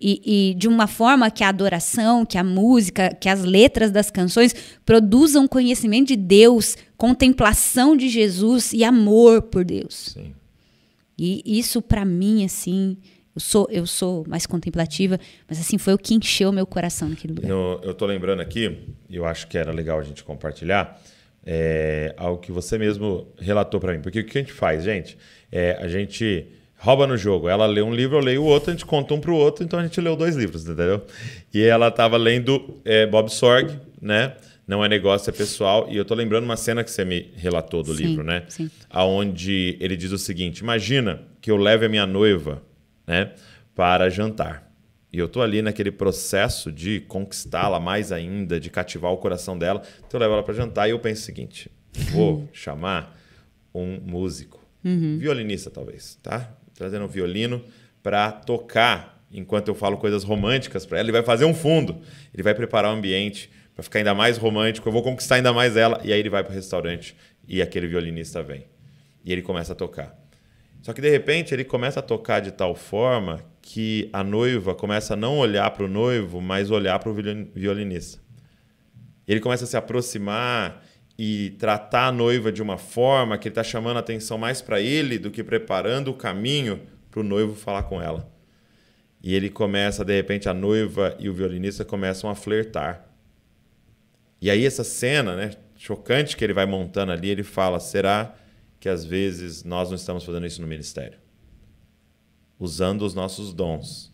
S2: E, e de uma forma que a adoração, que a música, que as letras das canções produzam conhecimento de Deus, contemplação de Jesus e amor por Deus.
S1: Sim.
S2: E isso para mim assim, eu sou eu sou mais contemplativa, mas assim foi o que encheu meu coração naquele lugar.
S1: No- eu tô lembrando aqui, e eu acho que era legal a gente compartilhar, é, algo que você mesmo relatou para mim. Porque o que a gente faz, gente? É, a gente rouba no jogo. Ela lê um livro, eu leio o outro, a gente conta um pro outro, então a gente leu dois livros, entendeu? E ela tava lendo é, Bob Sorg, né? Não é negócio, é pessoal. E eu tô lembrando uma cena que você me relatou do
S2: Sim,
S1: livro, né?
S2: sim.
S1: Aonde ele diz o seguinte: imagina que eu leve a minha noiva, né, para jantar. E eu tô ali naquele processo de conquistá-la mais ainda, de cativar o coração dela. Então eu levo ela para jantar e eu penso o seguinte: vou chamar um músico, violinista talvez, tá? Trazendo um violino para tocar enquanto eu falo coisas românticas para ela. Ele vai fazer um fundo, ele vai preparar o ambiente para ficar ainda mais romântico. Eu vou conquistar ainda mais ela. E aí ele vai para o restaurante e aquele violinista vem e ele começa a tocar. Só que de repente ele começa a tocar de tal forma que a noiva começa a não olhar para o noivo, mas olhar para o violinista. Ele começa a se aproximar e tratar a noiva de uma forma que ele está chamando a atenção mais para ele do que preparando o caminho para o noivo falar com ela. E ele começa, de repente, a noiva e o violinista começam a flertar. E aí essa cena, né, chocante que ele vai montando ali, ele fala: será que às vezes nós não estamos fazendo isso no ministério? Usando os nossos dons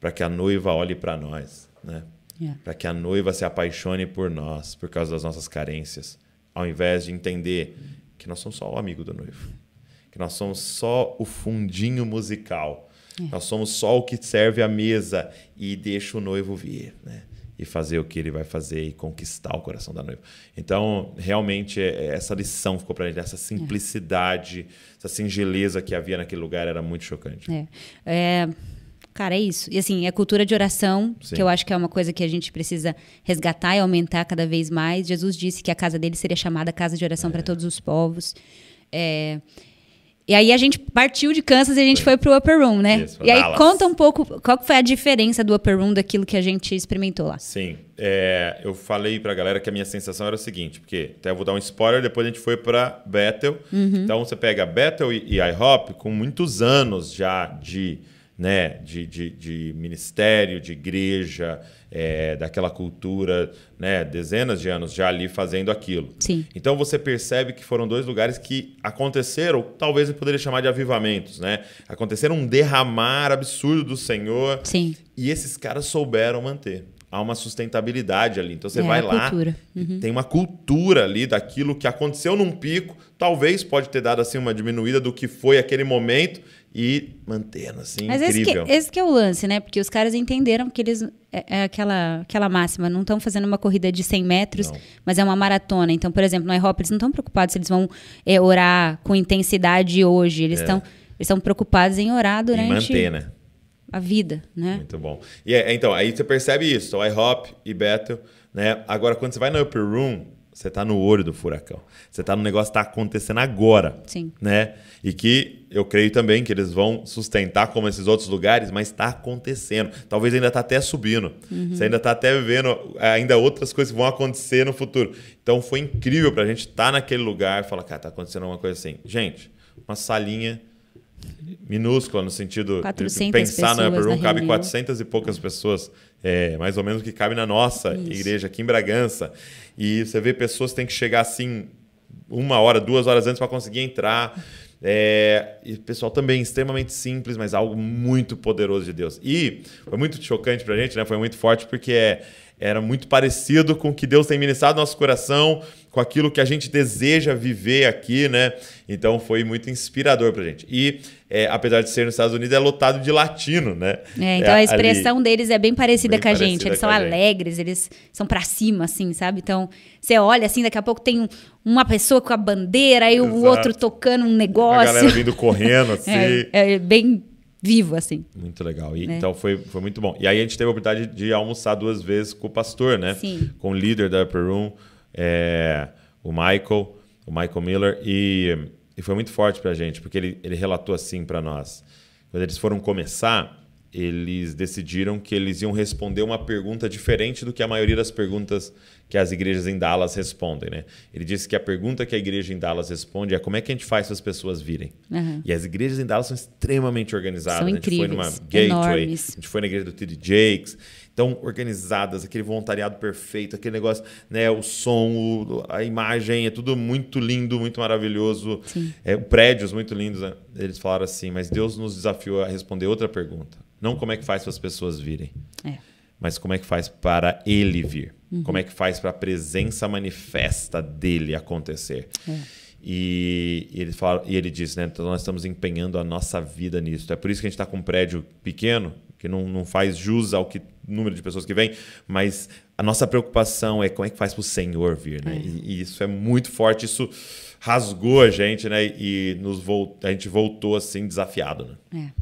S1: para que a noiva olhe para nós, né?
S2: Yeah.
S1: Para que a noiva se apaixone por nós, por causa das nossas carências, ao invés de entender que nós somos só o amigo do noivo, que nós somos só o fundinho musical, nós somos só o que serve a mesa e deixa o noivo vir, né? E fazer o que ele vai fazer e conquistar o coração da noiva. Então, realmente, é- é- essa lição ficou para ele, essa simplicidade, essa singeleza que havia naquele lugar era muito chocante.
S2: É. É, Cara, é isso. E assim, é cultura de oração,
S1: Sim.
S2: que eu acho que é uma coisa que a gente precisa resgatar e aumentar cada vez mais. Jesus disse que a casa dele seria chamada casa de oração para todos os povos. É, E aí a gente partiu de Kansas e a gente
S1: Sim.
S2: foi pro Upper Room, né?
S1: Isso,
S2: e aí
S1: Dallas.
S2: conta um pouco qual foi a diferença do Upper Room daquilo que a gente experimentou lá.
S1: Sim, é, eu falei pra galera que a minha sensação era o seguinte, porque até eu vou dar um spoiler, depois a gente foi pra Bethel. Então você pega Bethel e, e IHOP com muitos anos já de, né, de, de, de ministério, de igreja, é, daquela cultura, né, dezenas de anos já ali fazendo aquilo.
S2: Sim.
S1: Então você percebe que foram dois lugares que aconteceram, talvez eu poderia chamar de avivamentos, né? Aconteceram um derramar absurdo do Senhor.
S2: Sim.
S1: E esses caras souberam manter. Há uma sustentabilidade ali. Então você
S2: É,
S1: vai lá, e tem uma cultura ali daquilo que aconteceu num pico, talvez pode ter dado assim uma diminuída do que foi aquele momento e mantendo assim
S2: Mas esse que,
S1: incrível.
S2: esse que é o lance, né? Porque os caras entenderam que eles. É, é aquela, aquela máxima, não estão fazendo uma corrida de 100 metros,
S1: Não.
S2: mas é uma maratona. Então, por exemplo, no IHOP, eles não estão preocupados se eles vão é, orar com intensidade hoje. Eles
S1: É.
S2: estão eles estão preocupados em orar
S1: E
S2: durante
S1: manter, né?
S2: a vida, né?
S1: Muito bom. E é, então, aí você percebe isso. Então, IHOP e Bethel, né? Agora, quando você vai no Upper Room, você tá no olho do furacão. Você tá no negócio que tá acontecendo agora.
S2: Sim.
S1: Né? E que eu creio também que eles vão sustentar como esses outros lugares, mas está acontecendo. Talvez ainda está até subindo. Você ainda está até vendo ainda outras coisas que vão acontecer no futuro. Então foi incrível para a gente estar naquele lugar e falar, cara, tá acontecendo uma coisa assim. Gente, uma salinha minúscula no sentido de
S2: 400
S1: pensar no Upper
S2: pessoas
S1: Room,
S2: na
S1: cabe
S2: reunião.
S1: 400 e poucas pessoas, é, mais ou menos o que cabe na nossa igreja aqui em Bragança. E você vê pessoas que têm que chegar assim uma hora, duas horas antes para conseguir entrar. É, e o pessoal também extremamente simples, mas algo muito poderoso de Deus. E foi muito chocante pra gente, né? Foi muito forte porque é, era muito parecido com o que Deus tem ministrado no nosso coração, com aquilo que a gente deseja viver aqui, né? Então foi muito inspirador pra gente. E é, apesar de ser nos Estados Unidos, é lotado de latino, né?
S2: É, então a
S1: ali-
S2: expressão deles é bem parecida
S1: Bem
S2: com a
S1: parecida
S2: gente. Eles são
S1: a gente.
S2: alegres, eles são pra cima, assim, sabe? Então, você olha assim, daqui a pouco tem um- uma pessoa com a bandeira, aí o outro tocando um
S1: a
S2: negócio.
S1: galera vindo correndo assim.
S2: É, é bem vivo, assim.
S1: Muito legal. E,
S2: Né?
S1: Então foi, foi muito bom. E aí a gente teve a oportunidade de almoçar duas vezes com o pastor, né?
S2: Sim.
S1: Com o líder da Upper Room, é, o Michael, o Michael Miller. E, e foi muito forte pra gente, porque ele, ele relatou assim pra nós. Quando eles foram começar, eles decidiram que eles iam responder uma pergunta diferente do que a maioria das perguntas que as igrejas em Dallas respondem, né? Ele disse que a pergunta que a igreja em Dallas responde é como é que a gente faz para as pessoas virem.
S2: Aham.
S1: E as igrejas em Dallas são extremamente organizadas.
S2: São
S1: a gente foi numa
S2: incríveis,
S1: gateway,
S2: enormes.
S1: a gente foi na igreja do T.D. Jakes. Então, organizadas, aquele voluntariado perfeito, aquele negócio, né? O som, o- a imagem, é tudo muito lindo, muito maravilhoso. É, prédios muito lindos. né? Eles falaram assim, mas Deus nos desafiou a responder outra pergunta. Não como é que faz para as pessoas virem,
S2: É.
S1: mas como é que faz para Ele vir.
S2: Uhum.
S1: Como é que faz para a presença manifesta dele acontecer.
S2: É.
S1: E, e ele fala, e ele disse, né? Então nós estamos empenhando a nossa vida nisso. É por isso que a gente está com um prédio pequeno, que não, não faz jus ao que, número de pessoas que vem, mas a nossa preocupação é como é que faz para o Senhor vir, né? E, e isso é muito forte, isso rasgou a gente, né? E nos vol a gente voltou assim desafiado, né?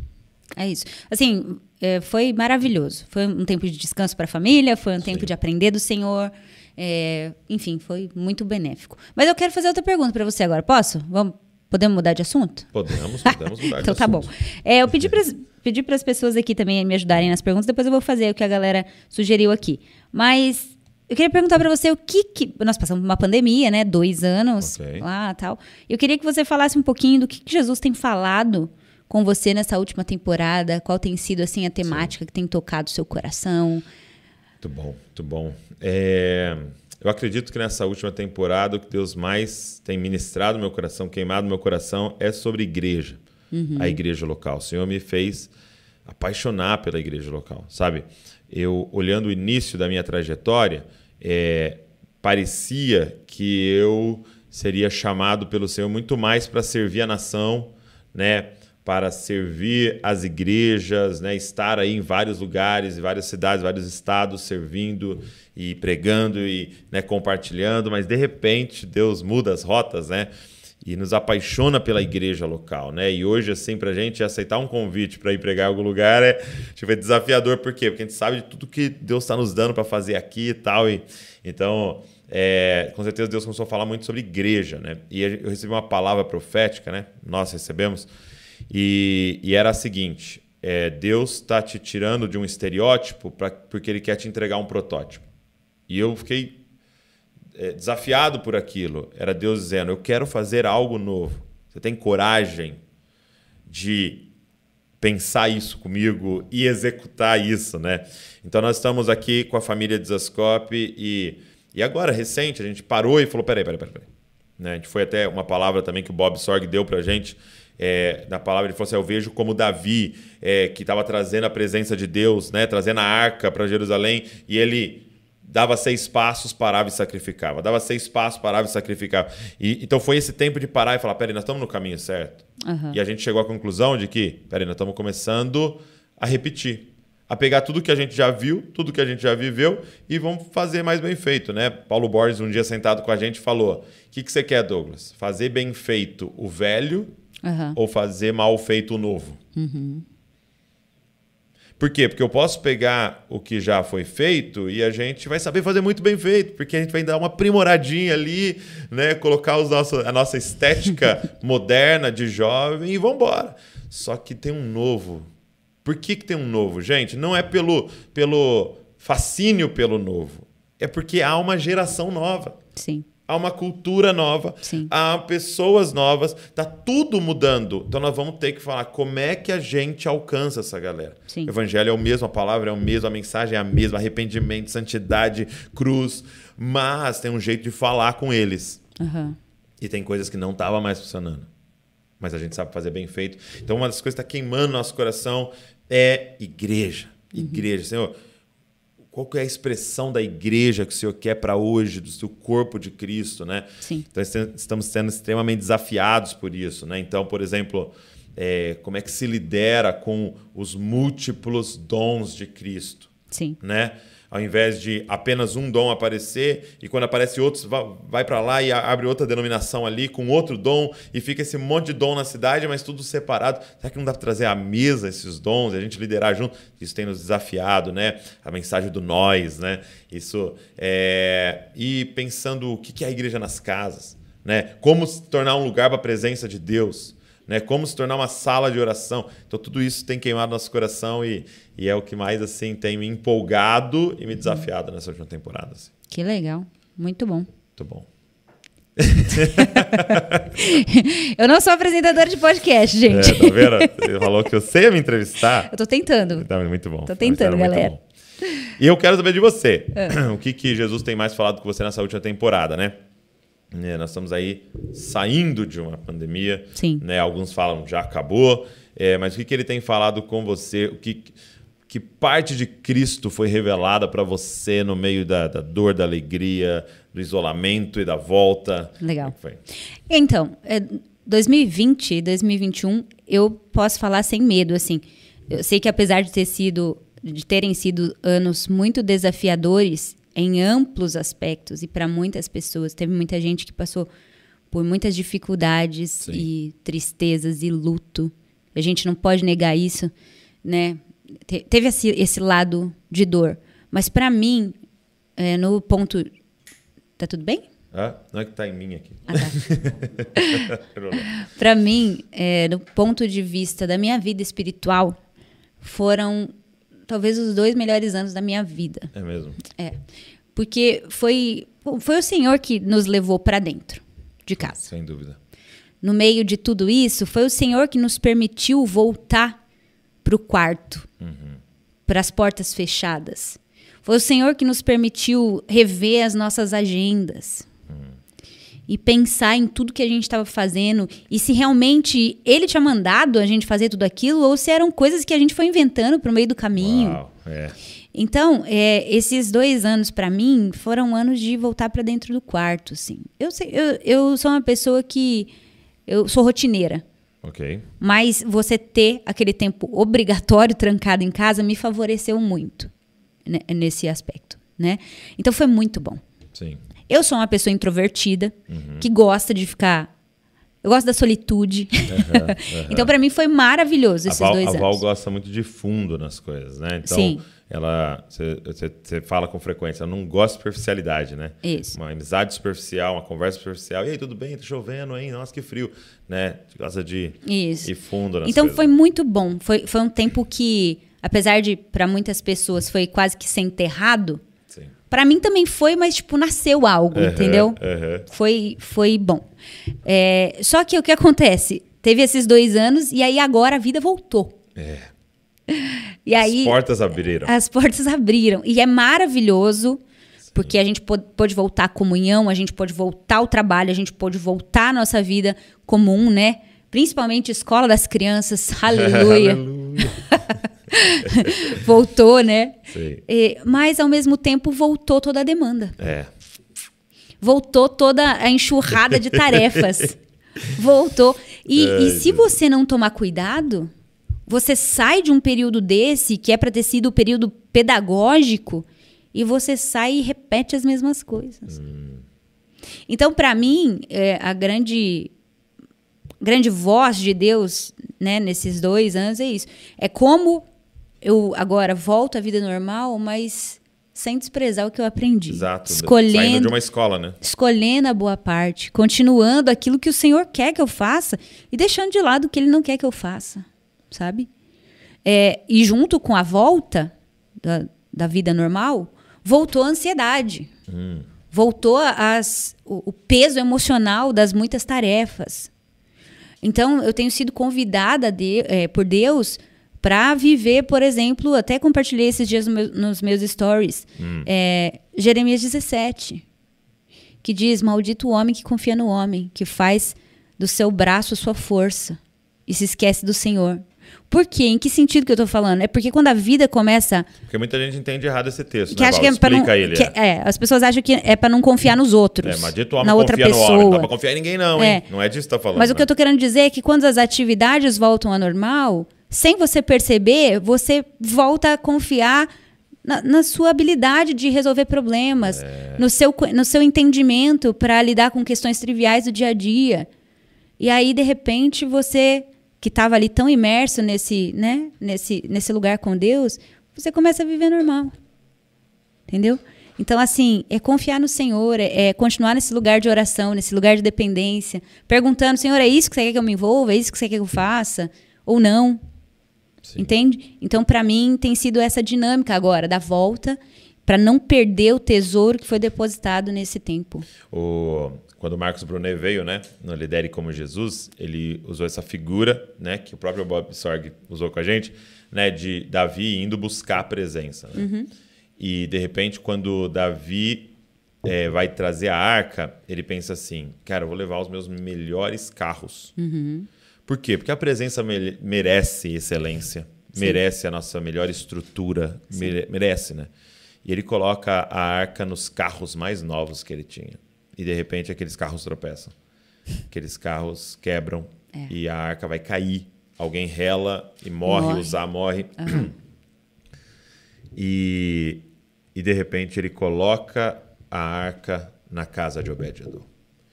S2: É. É isso. Assim, é, foi maravilhoso. Foi um tempo de descanso para a família, foi um tempo de aprender do Senhor. é, enfim, foi muito benéfico. Mas eu quero fazer outra pergunta para você agora. Posso? Vamos, podemos mudar de assunto?
S1: Podemos, podemos mudar de
S2: então tá bom. É, eu pedi para pedi as pessoas aqui também me ajudarem nas perguntas, depois eu vou fazer o que a galera sugeriu aqui. Mas eu queria perguntar para você o que, que. Nós passamos por uma pandemia, né? Dois anos
S1: Ok.
S2: lá tal. Eu queria que você falasse um pouquinho do que, que Jesus tem falado com você nessa última temporada, qual tem sido assim a temática que tem tocado o seu coração.
S1: Muito bom, muito bom. É, eu acredito que nessa última temporada o que Deus mais tem ministrado meu coração, queimado meu coração, é sobre igreja, a igreja local. O Senhor me fez apaixonar pela igreja local, sabe? Eu, olhando o início da minha trajetória, é, parecia que eu seria chamado pelo Senhor muito mais para servir a nação, né? para servir as igrejas, né? estar aí em vários lugares, em várias cidades, vários estados, servindo e pregando e né, compartilhando, mas de repente Deus muda as rotas, né? E nos apaixona pela igreja local, né? E hoje, assim, para a gente aceitar um convite para ir pregar em algum lugar é, tipo, é desafiador, por quê? Porque a gente sabe de tudo que Deus está nos dando para fazer aqui e tal. E, então, é, com certeza Deus começou a falar muito sobre igreja, né? E eu recebi uma palavra profética, né? Nós recebemos e, e era a seguinte: é, Deus está te tirando de um estereótipo pra, porque Ele quer te entregar um protótipo. E eu fiquei é, desafiado por aquilo. Era Deus dizendo: Eu quero fazer algo novo. Você tem coragem de pensar isso comigo e executar isso, né? Então nós estamos aqui com a família Desascope e, e agora, recente, a gente parou e falou: peraí, peraí, peraí. peraí. Né? A gente foi até uma palavra também que o Bob Sorg deu pra gente é, na palavra ele falou assim: Eu vejo como Davi, é, que estava trazendo a presença de Deus, né, trazendo a arca para Jerusalém, e ele dava seis passos, parava e sacrificava. Dava seis passos, parava e sacrificava. E, então foi esse tempo de parar e falar: peraí, nós estamos no caminho certo. Uhum. E a gente chegou à conclusão de que, peraí, nós estamos começando a repetir. A pegar tudo que a gente já viu, tudo que a gente já viveu e vamos fazer mais bem feito, né? Paulo Borges, um dia sentado com a gente, falou: O que, que você quer, Douglas? Fazer bem feito o velho uhum. ou fazer mal feito o novo. Uhum. Por quê? Porque eu posso pegar o que já foi feito e a gente vai saber fazer muito bem feito, porque a gente vai dar uma aprimoradinha ali, né? colocar os nossos, a nossa estética moderna de jovem e vamos embora. Só que tem um novo. Por que, que tem um novo, gente? Não é pelo, pelo fascínio pelo novo. É porque há uma geração nova.
S2: Sim
S1: há uma cultura nova,
S2: Sim.
S1: há pessoas novas, tá tudo mudando. Então nós vamos ter que falar como é que a gente alcança essa galera.
S2: Sim.
S1: Evangelho é o mesmo, a palavra é o mesmo, a mensagem é a mesma, arrependimento, santidade, cruz, mas tem um jeito de falar com eles.
S2: Uhum.
S1: E tem coisas que não estavam mais funcionando. Mas a gente sabe fazer bem feito. Então uma das coisas que está queimando nosso coração é igreja. Uhum. Igreja, Senhor qual é a expressão da igreja que o Senhor quer para hoje, do seu corpo de Cristo, né?
S2: Sim.
S1: Então estamos sendo extremamente desafiados por isso, né? Então, por exemplo, é, como é que se lidera com os múltiplos dons de Cristo?
S2: Sim.
S1: Né? Ao invés de apenas um dom aparecer e quando aparece outros vai para lá e abre outra denominação ali com outro dom e fica esse monte de dom na cidade, mas tudo separado. Será que não dá para trazer à mesa esses dons e a gente liderar junto? Isso tem nos desafiado, né? A mensagem do nós, né? Isso é... e pensando o que é a igreja nas casas, né? Como se tornar um lugar para a presença de Deus né? Como se tornar uma sala de oração. Então tudo isso tem queimado nosso coração e, e é o que mais assim tem me empolgado e me desafiado nessa última temporada. Assim.
S2: Que legal, muito bom.
S1: Muito bom.
S2: eu não sou apresentadora de podcast, gente.
S1: É, tá vendo? Você falou que eu sei me entrevistar.
S2: Eu tô tentando.
S1: Tá muito bom.
S2: Tô tentando, galera.
S1: E eu quero saber de você. É. O que, que Jesus tem mais falado com você nessa última temporada, né? É, nós estamos aí saindo de uma pandemia.
S2: Sim.
S1: Né? Alguns falam já acabou. É, mas o que, que ele tem falado com você? O que, que parte de Cristo foi revelada para você no meio da, da, dor, da alegria, do isolamento e da volta?
S2: Legal.
S1: foi?
S2: Então, é, 2020 e 2021, eu posso falar sem medo, assim. Eu sei que apesar de ter sido de terem sido anos muito desafiadores, em amplos aspectos e para muitas pessoas. Teve muita gente que passou por muitas dificuldades Sim. e tristezas e luto. A gente não pode negar isso, né? Te teve esse, esse lado de dor. Mas para mim, é, no ponto. Tá tudo bem?
S1: Ah, não é que tá em mim aqui. Ah,
S2: tá. para mim, é, no ponto de vista da minha vida espiritual, foram talvez os dois melhores anos da minha vida.
S1: É mesmo?
S2: É. Porque foi, foi o Senhor que nos levou para dentro de casa.
S1: Sem dúvida.
S2: No meio de tudo isso, foi o Senhor que nos permitiu voltar para o quarto, uhum. para as portas fechadas. Foi o Senhor que nos permitiu rever as nossas agendas. E pensar em tudo que a gente estava fazendo. E se realmente ele tinha mandado a gente fazer tudo aquilo, ou se eram coisas que a gente foi inventando pro meio do caminho.
S1: Uau, é.
S2: Então, é, esses dois anos para mim foram anos de voltar para dentro do quarto, assim. Eu, sei, eu, eu sou uma pessoa que eu sou rotineira,
S1: Ok.
S2: mas você ter aquele tempo obrigatório trancado em casa me favoreceu muito né, nesse aspecto, né? Então foi muito bom.
S1: Sim.
S2: Eu sou uma pessoa introvertida que gosta de ficar eu gosto da solitude. então para mim foi maravilhoso
S1: A
S2: esses
S1: Val,
S2: dois
S1: a
S2: anos.
S1: Val gosta muito de fundo nas coisas, né? Então,
S2: Sim.
S1: ela. Você fala com frequência, ela não gosta de superficialidade, né?
S2: Isso.
S1: Uma amizade superficial, uma conversa superficial. E aí, tudo bem? Tá chovendo, hein? Nossa, que frio. Né? Gosta de
S2: Isso.
S1: ir fundo nas
S2: Então
S1: coisas.
S2: foi muito bom. Foi, foi um tempo que, apesar de para muitas pessoas foi quase que ser enterrado. Para mim também foi, mas tipo nasceu algo,
S1: Aham,
S2: entendeu?
S1: aham.
S2: Foi foi bom. É, só que o que acontece? Teve esses dois anos e aí agora a vida voltou.
S1: É.
S2: E aí
S1: As portas abriram.
S2: as portas abriram e é maravilhoso. Porque a gente pôde pôde voltar à comunhão, a gente pode voltar ao trabalho, a gente pode voltar à nossa vida comum, né? Principalmente escola das crianças, aleluia.
S1: Aleluia.
S2: voltou, né? E- mas ao mesmo tempo voltou toda a demanda.
S1: É.
S2: Voltou toda a enxurrada de tarefas. voltou. E,
S1: Ai,
S2: e se
S1: Deus.
S2: você não tomar cuidado, você sai de um período desse, que é para ter sido o período pedagógico, e você sai e repete as mesmas coisas. Então, para mim, é, a grande grande voz de Deus, né, nesses dois anos é isso. É como eu agora volto à vida normal, mas sem desprezar o que eu aprendi.
S1: Exato. Saindo
S2: Escolhendo,
S1: de uma escola, né?
S2: escolhendo a boa parte, continuando aquilo que o Senhor quer que eu faça e deixando de lado o que Ele não quer que eu faça, sabe? É, e junto com a volta da, da vida normal, voltou a ansiedade. Voltou as, o, o peso emocional das muitas tarefas. Então, eu tenho sido convidada de- é, por Deus para viver, por exemplo, até compartilhei esses dias no meu- nos meus stories, é, Jeremias 17, que diz: Maldito o homem que confia no homem, que faz do seu braço sua força e se esquece do Senhor. Por quê? Em que sentido que eu tô falando? É porque quando a vida começa
S1: Porque muita gente entende errado esse texto.
S2: que
S1: né,
S2: acha que é não
S1: Explica ele.
S2: que-
S1: é.
S2: é, as pessoas acham que é para não confiar nos outros,
S1: É, mas dito homem
S2: na outra
S1: confia
S2: pessoa.
S1: no homem. Não dá pra confiar em ninguém, não, hein?
S2: É.
S1: Não é disso que tá falando.
S2: Mas o que
S1: né?
S2: eu tô querendo dizer é que quando as atividades voltam ao normal, sem você perceber, você volta a confiar na, na sua habilidade de resolver problemas,
S1: É.
S2: no, seu, no seu entendimento para lidar com questões triviais do dia a dia. E aí, de repente, você que estava ali tão imerso nesse, né, nesse, nesse lugar com Deus, você começa a viver normal. Entendeu? Então, assim, é confiar no Senhor, é, é continuar nesse lugar de oração, nesse lugar de dependência, perguntando, Senhor, é isso que você quer que eu me envolva? É isso que você quer que eu faça? Ou não?
S1: Sim.
S2: Entende? Então, para mim, tem sido essa dinâmica agora, da volta, para não perder o tesouro que foi depositado nesse tempo.
S1: O, quando o Marcos Brunet veio, né, no Lidere como Jesus, ele usou essa figura, né, que o próprio Bob Sorg usou com a gente, né, de Davi indo buscar a presença. né? E de repente, quando Davi é, vai trazer a arca, ele pensa assim: cara, eu vou levar os meus melhores carros. Por quê? Porque a presença mere- merece excelência, merece a nossa melhor estrutura, mere- merece, né? E ele coloca a arca nos carros mais novos que ele tinha. E de repente aqueles carros tropeçam. Aqueles carros quebram e a arca vai cair. Alguém rela e morre,
S2: Morre.
S1: usar morre. E, e de repente ele coloca a arca na casa de Obed-Edom.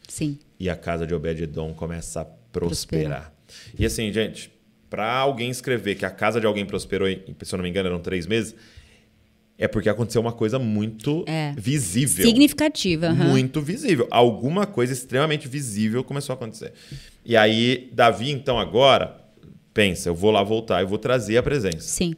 S2: Sim.
S1: E a casa de Obed-Edom começa a prosperar. E assim, gente, para alguém escrever que a casa de alguém prosperou, em, se eu não me engano, eram três meses, é porque aconteceu uma coisa muito
S2: É.
S1: visível.
S2: Significativa. aham.
S1: Muito visível. Alguma coisa extremamente visível começou a acontecer. E aí, Davi, então, agora, pensa, eu vou lá voltar, eu vou trazer a presença.
S2: Sim.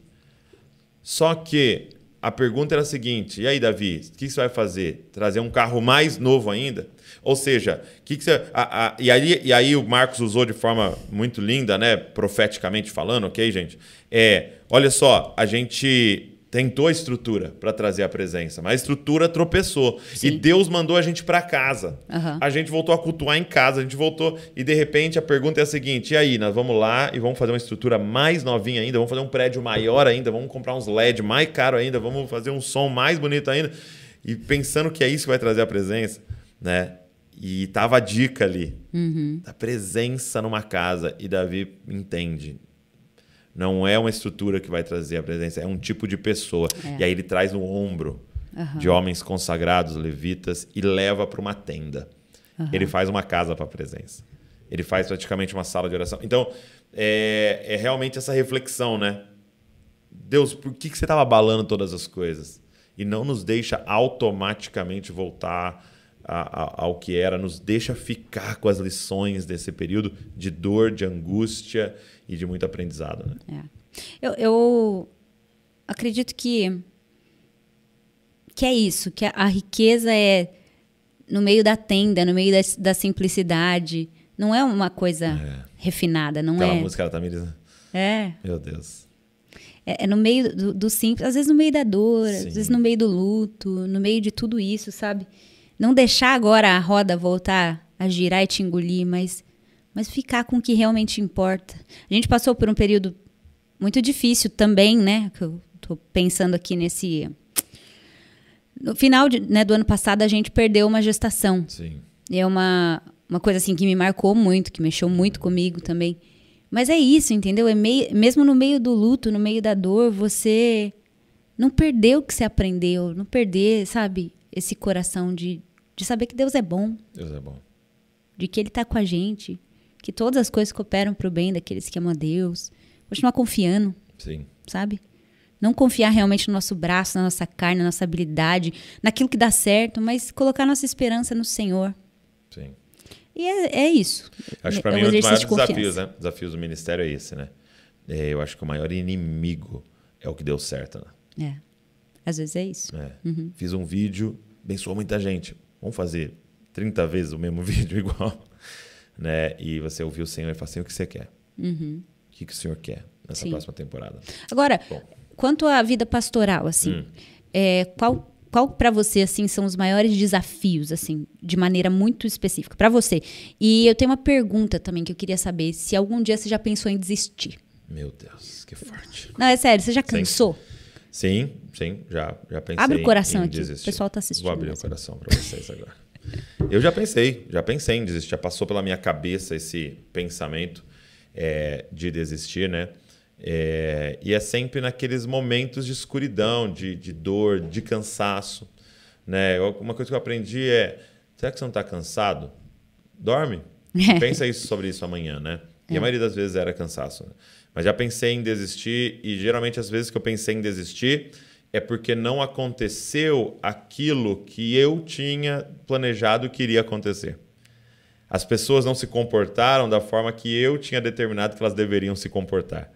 S1: Só que a pergunta era a seguinte: e aí, Davi, o que você vai fazer? Trazer um carro mais novo ainda? Ou seja, o que, que você. a- a- e, aí, e aí o Marcos usou de forma muito linda, né? Profeticamente falando, ok, gente? É, olha só, a gente tentou a estrutura para trazer a presença, mas a estrutura tropeçou.
S2: Sim.
S1: E Deus mandou a gente para casa.
S2: Aham.
S1: A gente voltou a cultuar em casa, a gente voltou e de repente a pergunta é a seguinte: e aí, nós vamos lá e vamos fazer uma estrutura mais novinha ainda, vamos fazer um prédio maior ainda, vamos comprar uns LED mais caro ainda, vamos fazer um som mais bonito ainda. E pensando que é isso que vai trazer a presença, né? E tava a dica ali da presença numa casa e Davi entende. Não é uma estrutura que vai trazer a presença, é um tipo de pessoa. E aí ele traz no ombro de homens consagrados, levitas, e leva para uma tenda. Ele faz uma casa para a presença. Ele faz praticamente uma sala de oração. Então, é, é realmente essa reflexão, né? Deus, por que, que você estava abalando todas as coisas? E não nos deixa automaticamente voltar a- a- ao que era, nos deixa ficar com as lições desse período de dor, de angústia e de muito aprendizado. Né?
S2: É. Eu, eu acredito que que é isso, que a, a riqueza é no meio da tenda, no meio da, da simplicidade. Não é uma coisa refinada, não
S1: Aquela
S2: é.
S1: música da Tamires, né?
S2: É,
S1: meu Deus.
S2: é, é no meio do, do simples, às vezes no meio da dor,
S1: Sim.
S2: às vezes no meio do luto, no meio de tudo isso, sabe? Não deixar agora a roda voltar a girar e te engolir, mas, mas ficar com o que realmente importa. A gente passou por um período muito difícil também, né? Que eu tô pensando aqui nesse. No final de- né, do ano passado, a gente perdeu uma gestação.
S1: Sim.
S2: E é uma, uma coisa assim que me marcou muito, que mexeu muito comigo também. Mas é isso, entendeu? É meio, mesmo no meio do luto, no meio da dor, você não perder o que você aprendeu, não perder, sabe, esse coração de, de saber que Deus é bom,
S1: Deus é bom.
S2: de que Ele está com a gente, que todas as coisas cooperam para o bem daqueles que amam a Deus. Continuar confiando,
S1: Sim.
S2: sabe? Não confiar realmente no nosso braço, na nossa carne, na nossa habilidade, naquilo que dá certo, mas colocar nossa esperança no Senhor.
S1: Sim.
S2: E é, é isso.
S1: Acho que
S2: É
S1: para
S2: um
S1: mim um dos
S2: exercício
S1: maiores
S2: de
S1: desafios, né? Desafios do ministério é esse, né? É, eu acho que o maior inimigo é o que deu certo, né?
S2: É. Às vezes é isso.
S1: É. Fiz um vídeo, abençoou muita gente. Vamos fazer 30 vezes o mesmo vídeo igual. Né? E você ouviu o Senhor e fala assim: o que você quer? O que, que o Senhor quer nessa
S2: Sim.
S1: próxima temporada?
S2: Agora,
S1: Bom.
S2: quanto à vida pastoral, assim,
S1: Hum.
S2: é, qual qual para você assim são os maiores desafios assim, de maneira muito específica para você? E eu tenho uma pergunta também que eu queria saber se algum dia você já pensou em desistir.
S1: Meu Deus, que forte.
S2: Não, é sério, você já cansou?
S1: Sim, sim, já, já pensei.
S2: Abre o coração aqui, o pessoal tá assistindo,
S1: Vou abrir o coração para vocês agora. Eu já pensei, já pensei em desistir, já passou pela minha cabeça esse pensamento é, de desistir, né? É, e é sempre naqueles momentos de escuridão, de, de dor, de cansaço. Né? Uma coisa que eu aprendi é: será que você não está cansado? Dorme. Pensa isso sobre isso amanhã, né? E a maioria das vezes era cansaço. Né? Mas já pensei em desistir, e geralmente as vezes que eu pensei em desistir é porque não aconteceu aquilo que eu tinha planejado que iria acontecer. As pessoas não se comportaram da forma que eu tinha determinado que elas deveriam se comportar.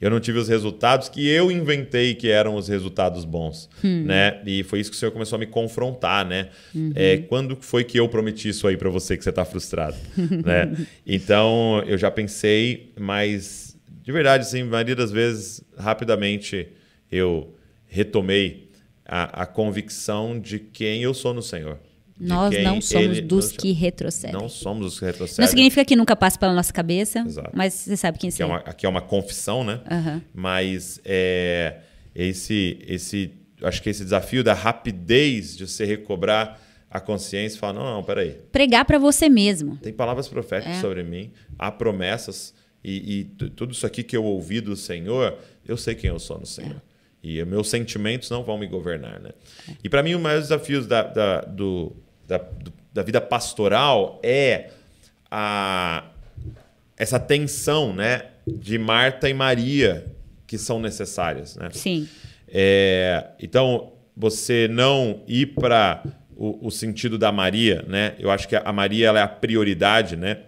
S1: Eu não tive os resultados que eu inventei que eram os resultados bons, né? E foi isso que o senhor começou a me confrontar, né? É, quando foi que eu prometi isso aí para você que você está frustrado, né? Então eu já pensei, mas de verdade, sim, a maioria das vezes rapidamente eu retomei a, a convicção de quem eu sou no Senhor.
S2: Nós não somos dos que retrocedem.
S1: não somos os que retrocedem.
S2: Não significa que nunca passa pela nossa cabeça,
S1: Exato.
S2: mas você sabe quem
S1: que
S2: você
S1: é
S2: é.
S1: uma, aqui é uma confissão, né?
S2: Aham.
S1: Mas é, esse, esse, acho que esse desafio da rapidez de você recobrar a consciência e falar, não, não, peraí,
S2: Pregar para você mesmo.
S1: tem palavras proféticas
S2: É.
S1: sobre mim, há promessas e, e tu- tudo isso aqui que eu ouvi do Senhor, eu sei quem eu sou no Senhor. E meus sentimentos não vão me governar, né? E para mim, um dos maiores desafios da, da, do, da, do- da vida pastoral é a, essa tensão, né, de Marta e Maria que são necessárias, né?
S2: Sim.
S1: É, então, você não ir para o, o sentido da Maria, né? Eu acho que a Maria ela é a prioridade, né?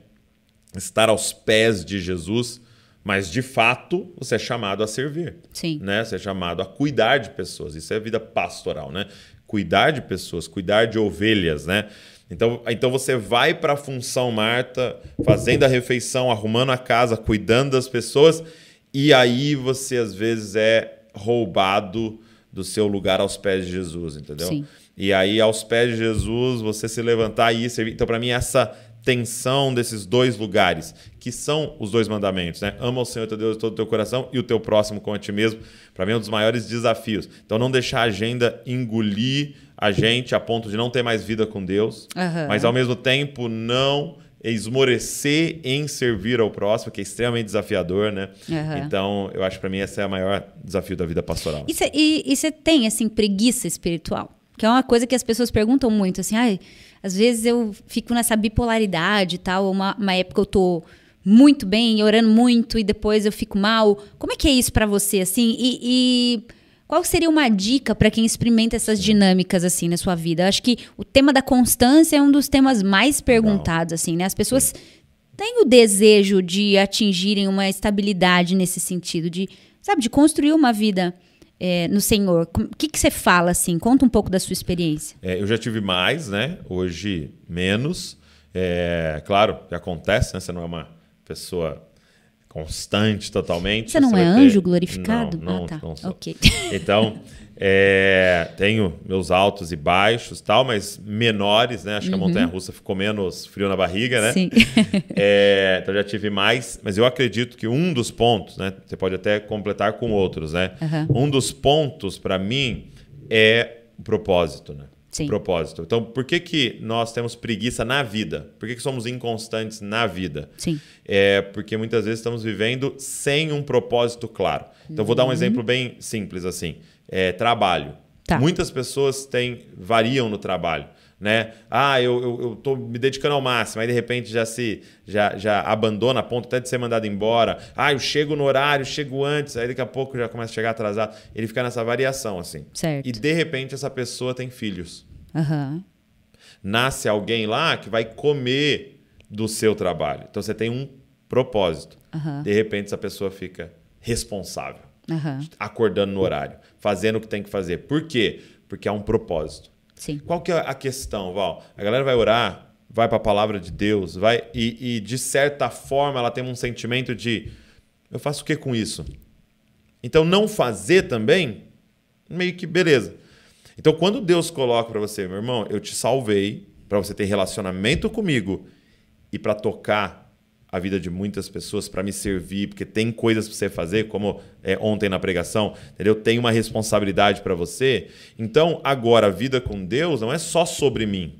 S1: Estar aos pés de Jesus, mas de fato você é chamado a servir.
S2: Sim.
S1: Né? Você é chamado a cuidar de pessoas. Isso é vida pastoral, né? Cuidar de pessoas, cuidar de ovelhas, né? Então, então você vai para a função Marta, fazendo a refeição, arrumando a casa, cuidando das pessoas, e aí você às vezes é roubado do seu lugar aos pés de Jesus, entendeu?
S2: Sim.
S1: E aí, aos pés de Jesus, você se levantar e ir servir. Então, para mim, essa tensão desses dois lugares, que são os dois mandamentos, né? Ama o Senhor teu Deus de todo o teu coração e o teu próximo como a ti mesmo. Para mim é um dos maiores desafios. Então não deixar a agenda engolir a gente a ponto de não ter mais vida com Deus,
S2: Aham.
S1: mas ao mesmo tempo não esmorecer em servir ao próximo, que é extremamente desafiador, né?
S2: Aham.
S1: Então, eu acho que para mim esse é o maior desafio da vida pastoral.
S2: E você tem, assim, preguiça espiritual? Que é uma coisa que as pessoas perguntam muito, assim, ai, às vezes eu fico nessa bipolaridade e tal, uma, uma época eu tô muito bem, orando muito, e depois eu fico mal. Como é que é isso pra você, assim? E, e qual seria uma dica pra quem experimenta essas dinâmicas, assim, na sua vida? Eu acho que o tema da constância é um dos temas mais perguntados, assim, né? As pessoas têm o desejo de atingirem uma estabilidade nesse sentido, de, sabe, de construir uma vida é, no Senhor. O que, que você fala, assim? Conta um pouco da sua experiência.
S1: É, eu já tive mais, né? Hoje menos. É, claro, acontece, né? Você não é uma pessoa constante totalmente.
S2: Você não é
S1: vai ter-
S2: anjo glorificado?
S1: Não, não,
S2: ah, tá.
S1: não sou.
S2: Ok.
S1: Então, é, tenho meus altos e baixos, tal, mas menores, né? Acho que a montanha-russa ficou menos frio na barriga, né?
S2: Uhum. Sim.
S1: É, então já tive mais, mas eu acredito que um dos pontos, né? Você pode até completar com outros, né?
S2: Aham.
S1: Um dos pontos para mim é o propósito, né?
S2: Sim.
S1: Propósito. Então, por que, que nós temos preguiça na vida? Por que, que somos inconstantes na vida?
S2: Sim.
S1: É porque muitas vezes estamos vivendo sem um propósito claro. Então, vou dar um exemplo bem simples assim. É, trabalho.
S2: Tá.
S1: Muitas pessoas têm, variam no trabalho. Né? Ah, eu, eu, eu tô me dedicando ao máximo, aí de repente já se já, já abandona a ponto até de ser mandado embora. Ah, eu chego no horário, chego antes, aí daqui a pouco já começa a chegar atrasado. Ele fica nessa variação, assim.
S2: Certo.
S1: E de repente essa pessoa tem filhos
S2: Aham.
S1: nasce alguém lá que vai comer do seu trabalho. Então você tem um propósito.
S2: Aham.
S1: De repente essa pessoa fica responsável,
S2: Aham.
S1: acordando no horário, fazendo o que tem que fazer. Por quê? Porque há um propósito.
S2: Sim.
S1: Qual que é a questão, Val? A galera vai orar, vai para a palavra de Deus, vai e, e de certa forma ela tem um sentimento de eu faço o que com isso? Então não fazer também, meio que beleza. Então quando Deus coloca para você, meu irmão, eu te salvei para você ter relacionamento comigo e para tocar a vida de muitas pessoas, para me servir, porque tem coisas para você fazer, como é, ontem na pregação, entendeu? Tem uma responsabilidade para você. Então agora a vida com Deus não é só sobre mim.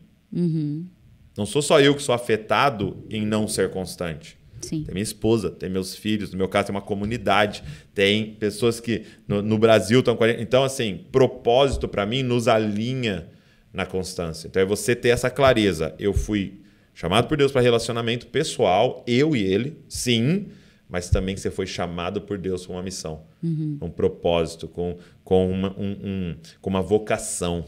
S1: Não sou só eu que sou afetado em não ser constante.
S2: Sim.
S1: Tem minha esposa, tem meus filhos, no meu caso tem uma comunidade, tem pessoas que no, no Brasil estão com a gente. Então, assim, propósito para mim nos alinha na constância. Então é você ter essa clareza. Eu fui chamado por Deus para relacionamento pessoal, eu e ele, sim, mas também que você foi chamado por Deus com uma missão, um propósito, com, com, uma, um- um- com uma vocação.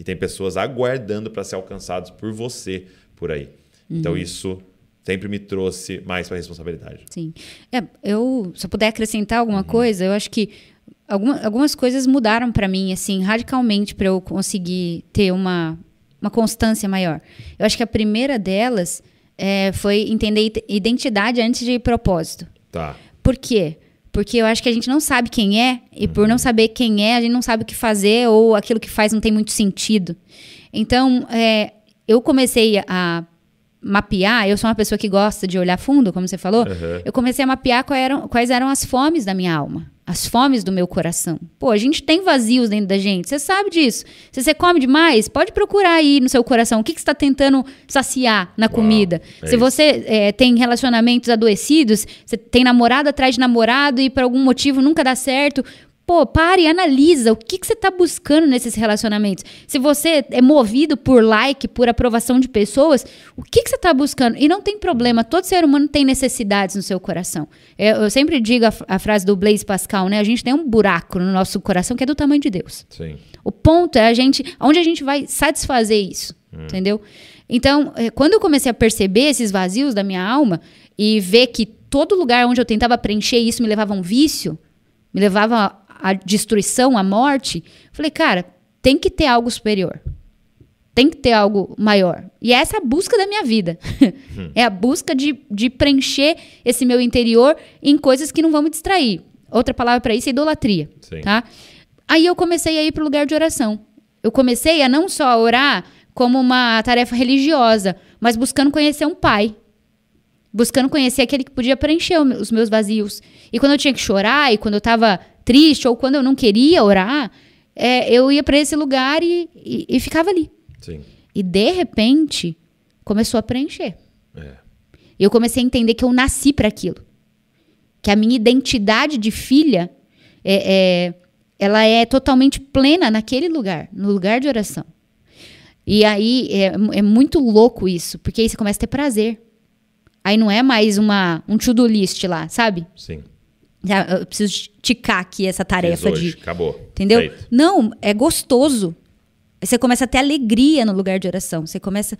S1: E tem pessoas aguardando para ser alcançados por você por aí. Então isso sempre me trouxe mais para a responsabilidade.
S2: Sim. É, eu, se eu puder acrescentar alguma coisa, eu acho que alguma, algumas coisas mudaram para mim, assim, radicalmente para eu conseguir ter uma, uma constância maior. Eu acho que a primeira delas é, foi entender ide- identidade antes de propósito.
S1: Tá.
S2: Por quê? Porque eu acho que a gente não sabe quem é, e por não saber quem é, a gente não sabe o que fazer, ou aquilo que faz não tem muito sentido. Então, é, eu comecei a mapear, eu sou uma pessoa que gosta de olhar fundo, como você falou,
S1: Uhum.
S2: eu comecei a mapear quais eram, quais eram as fomes da minha alma, as fomes do meu coração. Pô, a gente tem vazios dentro da gente, você sabe disso. Se você come demais, pode procurar aí no seu coração o que, que você está tentando saciar na comida.
S1: é
S2: Se você é, tem relacionamentos adoecidos, você tem namorado atrás de namorado e por algum motivo nunca dá certo. Pô, pare e analisa o que, que você está buscando nesses relacionamentos. Se você é movido por like, por aprovação de pessoas, o que, que você está buscando? E não tem problema, todo ser humano tem necessidades no seu coração. É, Eu sempre digo a, a frase do Blaise Pascal, né? A gente tem um buraco no nosso coração que é do tamanho de Deus.
S1: Sim.
S2: O ponto é a gente, onde a gente vai satisfazer isso, entendeu? Então, eh, quando eu comecei a perceber esses vazios da minha alma e ver que todo lugar onde eu tentava preencher isso me levava a um vício, me levava à destruição, à morte, falei, cara, tem que ter algo superior. Tem que ter algo maior. E essa é a busca da minha vida. é a busca de, de preencher esse meu interior em coisas que não vão me distrair. Outra palavra para isso é idolatria.
S1: Sim.
S2: Tá? Aí eu comecei a ir para o lugar de oração. Eu comecei a não só orar como uma tarefa religiosa, mas buscando conhecer um pai. Buscando conhecer aquele que podia preencher os meus vazios. E quando eu tinha que chorar, e quando eu estava triste, ou quando eu não queria orar, é, eu ia para esse lugar e, e, e, ficava ali.
S1: Sim.
S2: E de repente, começou a preencher.
S1: É.
S2: Eu comecei a entender que eu nasci para aquilo. Que a minha identidade de filha é, é, ela é totalmente plena naquele lugar, no lugar de oração. E aí é, é muito louco isso, porque aí você começa a ter prazer. Aí não é mais uma, um to-do list lá, sabe?
S1: Sim.
S2: Eu preciso ticar aqui essa tarefa
S1: hoje,
S2: de.
S1: Acabou.
S2: Entendeu?
S1: Feito.
S2: Não, é gostoso. Você começa a ter alegria no lugar de oração. Você começa.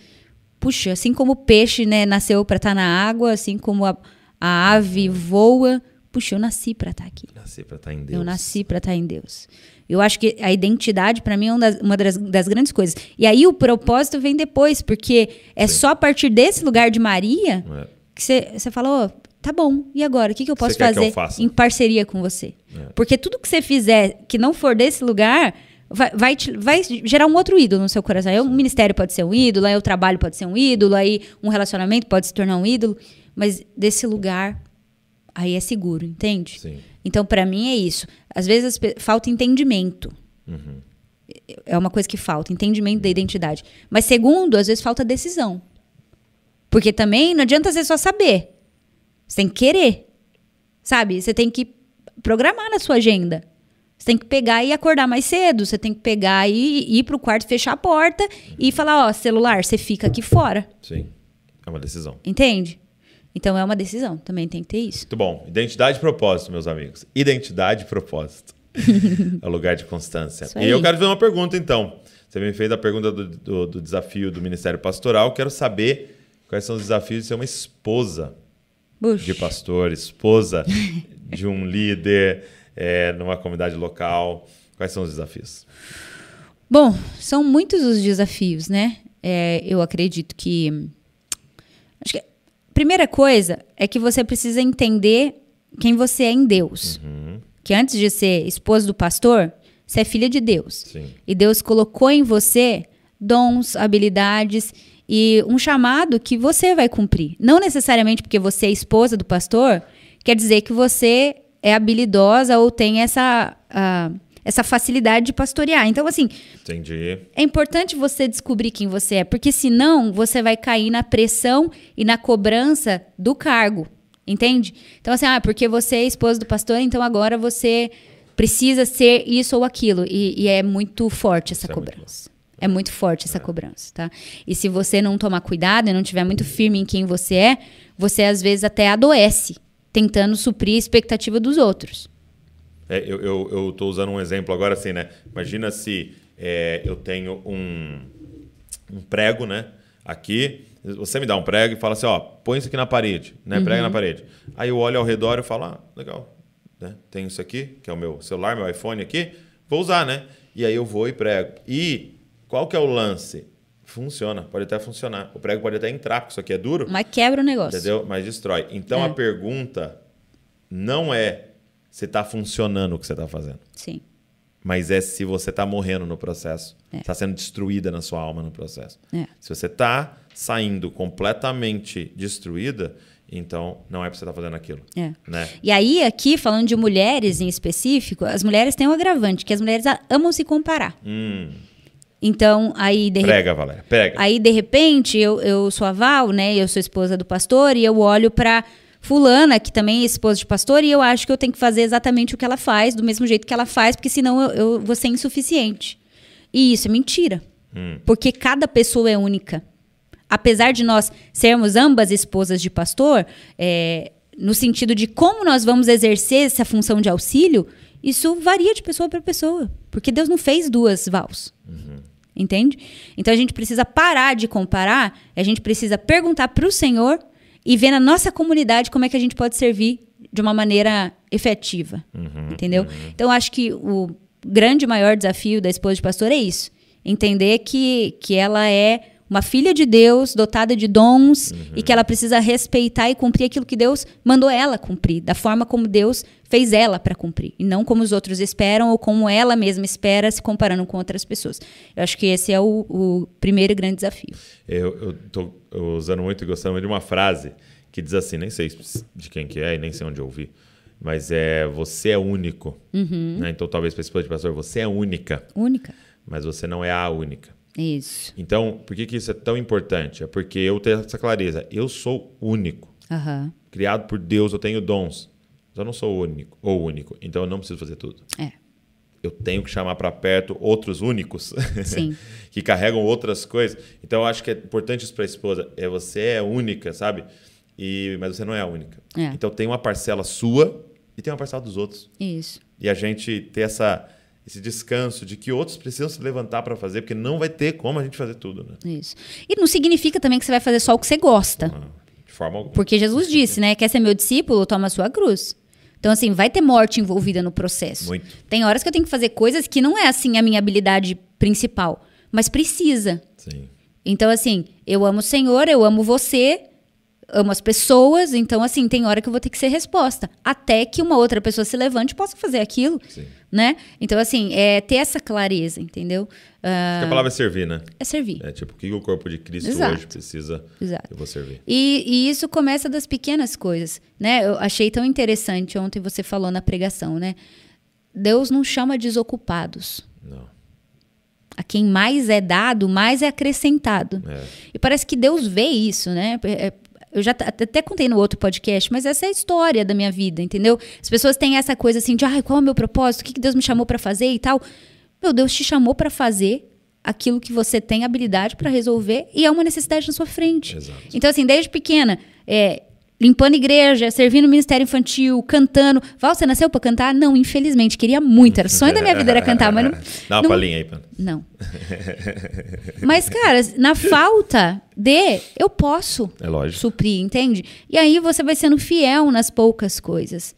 S2: Puxa, assim como o peixe né, nasceu para estar tá na água, assim como a, a ave voa. Puxa, eu nasci para estar tá aqui.
S1: Nasci para estar tá em Deus.
S2: Eu nasci para estar em Deus. Eu acho que a identidade, para mim, é uma, das, uma das, das, grandes coisas. E aí o propósito vem depois, porque é Sim. só a partir desse lugar de Maria é. que você fala, oh, tá bom, e agora? O que, que eu posso fazer
S1: eu
S2: em parceria com você?
S1: É.
S2: Porque tudo que você fizer que não for desse lugar vai, vai, te, vai, gerar um outro ídolo no seu coração. Aí o ministério pode ser um ídolo, aí o trabalho pode ser um ídolo, aí um relacionamento pode se tornar um ídolo. Mas desse lugar, aí é seguro, entende?
S1: Sim.
S2: Então, para mim, é isso. Às vezes falta entendimento.
S1: Uhum.
S2: É uma coisa que falta, entendimento da identidade. Mas, segundo, às vezes falta decisão. Porque também não adianta você só saber. Você tem que querer. Sabe? Você tem que programar na sua agenda. Você tem que pegar e acordar mais cedo. Você tem que pegar e ir para o quarto, fechar a porta e falar: ó, celular, você fica aqui fora.
S1: Sim. É uma decisão.
S2: Entende? Então é uma decisão, também tem que ter isso.
S1: Muito bom. Identidade e propósito, meus amigos. Identidade e propósito. é o lugar de constância. E eu quero fazer uma pergunta, então. Você me fez a pergunta do, do, do, desafio do Ministério Pastoral. Quero saber quais são os desafios de ser uma esposa
S2: Bush.
S1: de pastor, esposa de um líder é, numa comunidade local. Quais são os desafios?
S2: Bom, são muitos os desafios, né? É, eu acredito que. Acho que Primeira coisa é que você precisa entender quem você é em Deus.
S1: Uhum.
S2: Que antes de ser esposa do pastor, você é filha de Deus.
S1: Sim.
S2: E Deus colocou em você dons, habilidades e um chamado que você vai cumprir. Não necessariamente porque você é esposa do pastor, quer dizer que você é habilidosa ou tem essa. Uh, essa facilidade de pastorear. Então, assim.
S1: Entendi.
S2: É importante você descobrir quem você é, porque senão você vai cair na pressão e na cobrança do cargo. Entende? Então, assim, ah, porque você é esposa do pastor, então agora você precisa ser isso ou aquilo. E, e é muito forte essa isso cobrança. É é muito forte essa é. cobrança, tá? E se você não tomar cuidado e não tiver muito firme em quem você é, você às vezes até adoece, tentando suprir a expectativa dos outros.
S1: É, eu estou usando um exemplo agora assim, né? Imagina se é, eu tenho um, um prego, né? Aqui, você me dá um prego e fala assim, ó, põe isso aqui na parede, né? Prega na uhum. parede. Aí eu olho ao redor e falo, ah, legal, né? Tem isso aqui, que é o meu celular, meu iPhone aqui, vou usar, né? E aí eu vou e prego. E qual que é o lance? Funciona, pode até funcionar. O prego pode até entrar, porque isso aqui é duro.
S2: Mas quebra o negócio.
S1: Entendeu? Mas destrói. Então é. a pergunta não é se está funcionando o que você está fazendo.
S2: Sim.
S1: Mas é se você está morrendo no processo. Está é. sendo destruída na sua alma no processo.
S2: É.
S1: Se você está saindo completamente destruída, então não é para você estar tá fazendo aquilo.
S2: É.
S1: Né?
S2: E aí, aqui, falando de mulheres em específico, as mulheres têm um agravante, que as mulheres amam se comparar.
S1: Hum.
S2: Então, aí de
S1: Prega, re... Valéria, prega.
S2: Aí, de repente, eu, eu sou a Val, né? Eu sou esposa do pastor, e eu olho para fulana, que também é esposa de pastor, e eu acho que eu tenho que fazer exatamente o que ela faz, do mesmo jeito que ela faz, porque senão eu, eu vou ser insuficiente. E isso é mentira.
S1: Hum.
S2: Porque cada pessoa é única. Apesar de nós sermos ambas esposas de pastor, é, no sentido de como nós vamos exercer essa função de auxílio, isso varia de pessoa para pessoa. Porque Deus não fez duas vals.
S1: Uhum.
S2: Entende? Então a gente precisa parar de comparar, a gente precisa perguntar para o Senhor e ver na nossa comunidade como é que a gente pode servir de uma maneira efetiva.
S1: Uhum,
S2: entendeu?
S1: Uhum.
S2: Então, acho que o grande maior desafio da esposa de pastor é isso. Entender que, que ela é uma filha de Deus, dotada de dons,
S1: Uhum.
S2: e que ela precisa respeitar e cumprir aquilo que Deus mandou ela cumprir, da forma como Deus fez ela para cumprir, e não como os outros esperam ou como ela mesma espera, se comparando com outras pessoas. Eu acho que esse é o, o primeiro grande desafio.
S1: Eu, tô usando muito e gostando de uma frase que diz assim, nem sei de quem que é e nem sei onde ouvi, mas é você é único.
S2: Uhum.
S1: Né? Então talvez para esse pastor, você é única,
S2: Única.
S1: mas você não é a única.
S2: Isso.
S1: Então, por que, que isso é tão importante? É porque eu tenho essa clareza. Eu sou único.
S2: Aham.
S1: Criado por Deus, eu tenho dons. Mas eu não sou único ou único. Então eu não preciso fazer tudo.
S2: É.
S1: Eu tenho que chamar para perto outros únicos
S2: Sim.
S1: que carregam outras coisas. Então eu acho que é importante isso para a esposa. É você é única, sabe? E mas você não é a única.
S2: É.
S1: Então tem uma parcela sua e tem uma parcela dos outros.
S2: Isso.
S1: E a gente ter essa esse descanso de que outros precisam se levantar para fazer, porque não vai ter como a gente fazer tudo, né?
S2: Isso. E não significa também que você vai fazer só o que você gosta.
S1: Ah, De forma alguma.
S2: Porque Jesus disse, né? Quer ser meu discípulo, toma a sua cruz. Então, assim, vai ter morte envolvida no processo.
S1: Muito.
S2: Tem horas que eu tenho que fazer coisas que não é, assim, a minha habilidade principal. Mas precisa.
S1: Sim.
S2: Então, assim, eu amo o Senhor, eu amo você, amo as pessoas. Então, assim, tem hora que eu vou ter que ser resposta. Até que uma outra pessoa se levante e possa fazer aquilo.
S1: Sim.
S2: Né? Então, assim, é ter essa clareza, entendeu? Ah,
S1: Porque a palavra é servir, né?
S2: é servir.
S1: É tipo, o que o corpo de Cristo
S2: Exato.
S1: hoje precisa,
S2: Exato.
S1: eu vou servir.
S2: E, e isso começa das pequenas coisas, né? Eu achei tão interessante ontem você falou na pregação, né? Deus não chama desocupados.
S1: Não.
S2: A quem mais é dado, mais é acrescentado.
S1: É.
S2: E parece que Deus vê isso, né? É- Eu já até contei no outro podcast, mas essa é a história da minha vida, entendeu? As pessoas têm essa coisa assim de, ai, qual é o meu propósito? O que que Deus me chamou pra fazer e tal. Meu Deus te chamou pra fazer aquilo que você tem habilidade pra resolver e é uma necessidade na sua frente.
S1: Exato.
S2: Então, assim, desde pequena, é, limpando igreja, servindo ministério infantil, cantando. Val, você nasceu pra cantar? Não, infelizmente, queria muito. Era o sonho da minha vida era cantar, mas não.
S1: Dá uma
S2: não-
S1: palhinha aí, Pan.
S2: não. Mas, cara, na falta de, eu posso
S1: É lógico.
S2: suprir, entende? E aí você vai sendo fiel nas poucas coisas.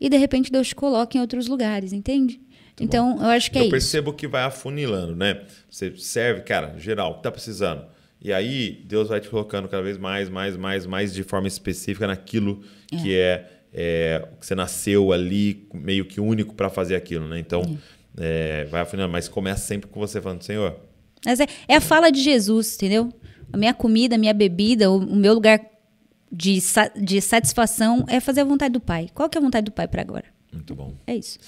S2: E de repente Deus te coloca em outros lugares, entende? então, eu acho que é
S1: eu
S2: isso.
S1: percebo que vai afunilando, né? Você serve, cara, geral, o que tá precisando. E aí, Deus vai te colocando cada vez mais, mais, mais, mais de forma específica naquilo que é, é, que você nasceu ali, meio que único para fazer aquilo, né? Então, é, vai afunilando, mas começa sempre com você falando, Senhor,
S2: Mas é, é a fala de Jesus, entendeu? A minha comida, a minha bebida, o, o meu lugar de, de satisfação é fazer a vontade do Pai. Qual que é a vontade do Pai para agora?
S1: muito bom.
S2: É isso.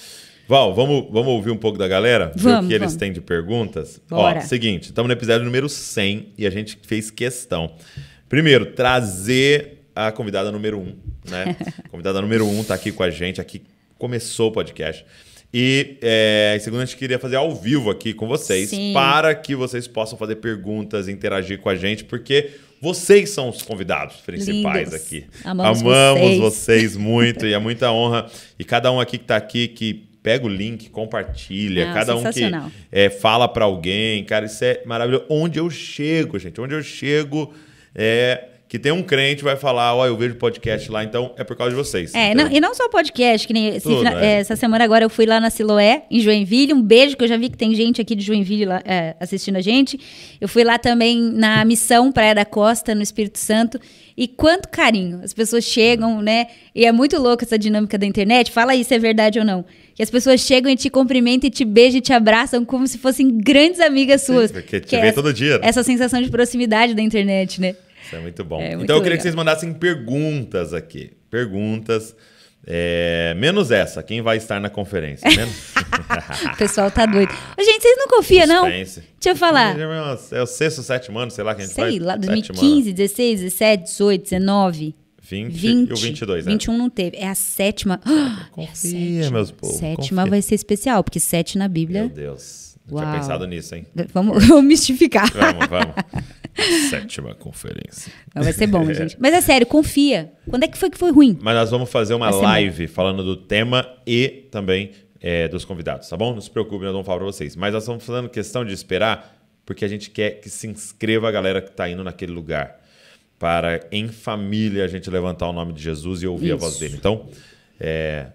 S1: Val, vamos, vamos ouvir um pouco da galera? Ver
S2: Vamos,
S1: o que eles
S2: vamos.
S1: têm de perguntas?
S2: Bora.
S1: Ó, seguinte, estamos no episódio número 100 e a gente fez questão. Primeiro, trazer a convidada número 1, né? A convidada número 1 tá aqui com a gente, aqui começou o podcast. E, é, segundo, a gente queria fazer ao vivo aqui com vocês,
S2: Sim.
S1: para que vocês possam fazer perguntas, interagir com a gente, porque vocês são os convidados principais
S2: Lindos.
S1: aqui.
S2: Amamos
S1: vocês
S2: vocês.
S1: vocês muito e é muita honra. E cada um aqui que tá aqui, que pega o link, compartilha,
S2: Não,
S1: cada um que é, fala para alguém, cara, isso é maravilhoso. Onde eu chego, gente, onde eu chego é que tem um crente vai falar, ó, eu vejo podcast lá, então é por causa de vocês.
S2: É, não- e não só podcast, que nem
S1: Tudo, é.
S2: é, essa semana agora eu fui lá na Siloé, em Joinville. Um beijo, que eu já vi que tem gente aqui de Joinville lá, é, assistindo a gente. Eu fui lá também na missão Praia da Costa, no Espírito Santo. E quanto carinho. As pessoas chegam, né? E é muito louco essa dinâmica da internet. Fala aí se é verdade ou não. Que as pessoas chegam e te cumprimentam e te beijam e te abraçam como se fossem grandes amigas suas.
S1: porque te
S2: Que é
S1: vê
S2: essa-
S1: todo dia, né?
S2: Essa sensação de proximidade da internet, né?
S1: Isso é muito bom.
S2: É, muito
S1: então eu queria
S2: legal.
S1: que vocês mandassem perguntas aqui. Perguntas. é, menos essa, quem vai estar na conferência? Menos...
S2: O pessoal tá doido. Gente, vocês não confiam, não? Deixa eu falar.
S1: É o sexto, sétimo ano, sei lá quem a gente faz.
S2: Sei lá,
S1: Sétimo
S2: 2015, 16, 17, 18, 19,
S1: 20,
S2: 20.
S1: e o 22, né?
S2: 21 não teve. É a sétima. Ah, é a
S1: Confia,
S2: sétima.
S1: meus povos,
S2: Sétima
S1: confia.
S2: vai ser especial, porque sete na
S1: Meu
S2: Bíblia.
S1: Deus. Não
S2: Uau.
S1: tinha pensado nisso, hein?
S2: Vamos, vamos mistificar.
S1: Vamos, vamos. Sétima conferência.
S2: Mas vai ser bom, gente. Mas é sério, confia. Quando é que foi que foi ruim?
S1: Mas nós vamos fazer uma live falando do tema e também é, dos convidados, tá bom? Não se preocupe, nós vamos falar pra vocês. Mas nós estamos fazendo questão de esperar, porque a gente quer que se inscreva a galera que tá indo naquele lugar. Para, em família, a gente levantar o nome de Jesus e ouvir a voz
S2: Isso.
S1: dele. Então, é,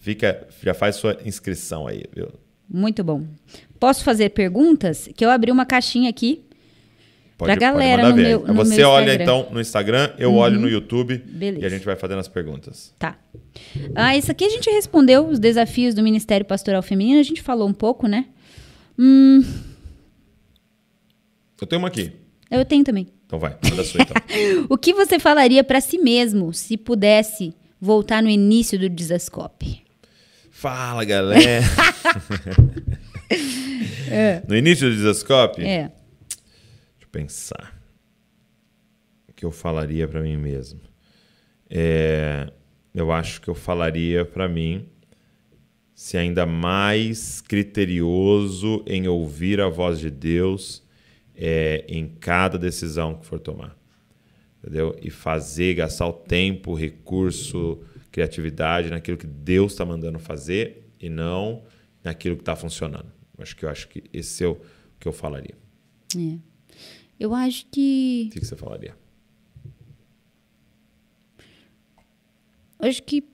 S1: fica, já faz sua inscrição aí, viu?
S2: Muito bom. Posso fazer perguntas? Que eu abri uma caixinha aqui.
S1: Pode,
S2: pra galera
S1: pode
S2: no
S1: mandar ver. Você
S2: meu
S1: olha
S2: Instagram. Uhum.
S1: então no Instagram, eu olho no YouTube
S2: Beleza.
S1: e a gente vai fazendo as perguntas.
S2: Tá. Ah, isso aqui a gente respondeu os desafios do Ministério Pastoral Feminino, a gente falou um pouco, né? Hum,
S1: Eu tenho uma aqui.
S2: eu tenho também.
S1: Então vai, manda a sua então.
S2: O que você falaria pra si mesmo se pudesse voltar no início do Desascope?
S1: Fala, galera. No início do Desascope,
S2: É.
S1: Pensar. O que eu falaria pra mim mesmo? É, eu acho que eu falaria pra mim ser ainda mais criterioso em ouvir a voz de Deus é, em cada decisão que for tomar. Entendeu? E fazer, gastar o tempo, recurso, criatividade naquilo que Deus está mandando fazer e não naquilo que está funcionando. Acho que eu acho que esse é o que eu falaria.
S2: é. Eu acho que.
S1: O que que você falaria?
S2: eu Acho que.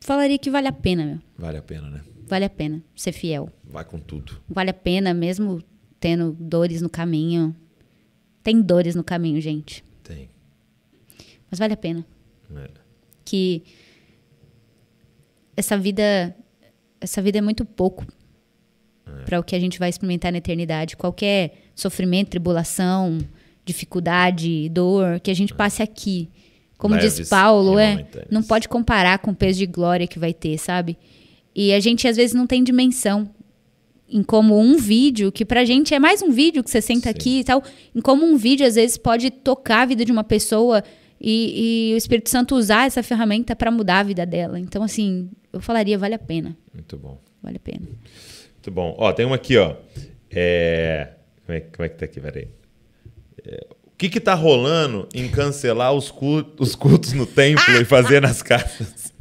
S2: Falaria que vale a pena, meu.
S1: Vale a pena, né?
S2: Vale a pena ser fiel.
S1: Vai com tudo.
S2: Vale a pena, mesmo tendo dores no caminho. Tem dores no caminho, gente.
S1: Tem.
S2: Mas vale a pena.
S1: É.
S2: Que essa vida. Essa vida é muito pouco para o que a gente vai experimentar na eternidade. Qualquer sofrimento, tribulação, dificuldade, dor que a gente passe aqui. Como
S1: Leves
S2: diz Paulo, é, não pode comparar com o peso de glória que vai ter, sabe? E a gente às vezes não tem dimensão em como um vídeo, que pra gente é mais um vídeo que você senta
S1: Sim.
S2: aqui e tal, em como um vídeo às vezes pode tocar a vida de uma pessoa e, e o Espírito Santo usar essa ferramenta pra mudar a vida dela. Então, assim, eu falaria, vale a pena.
S1: Muito bom.
S2: Vale a pena.
S1: Muito bom. Ó, tem uma aqui, ó. É... Como, é, como é que tá aqui? Peraí. É, O que que tá rolando em cancelar os cultos, os cultos no templo e fazer nas casas?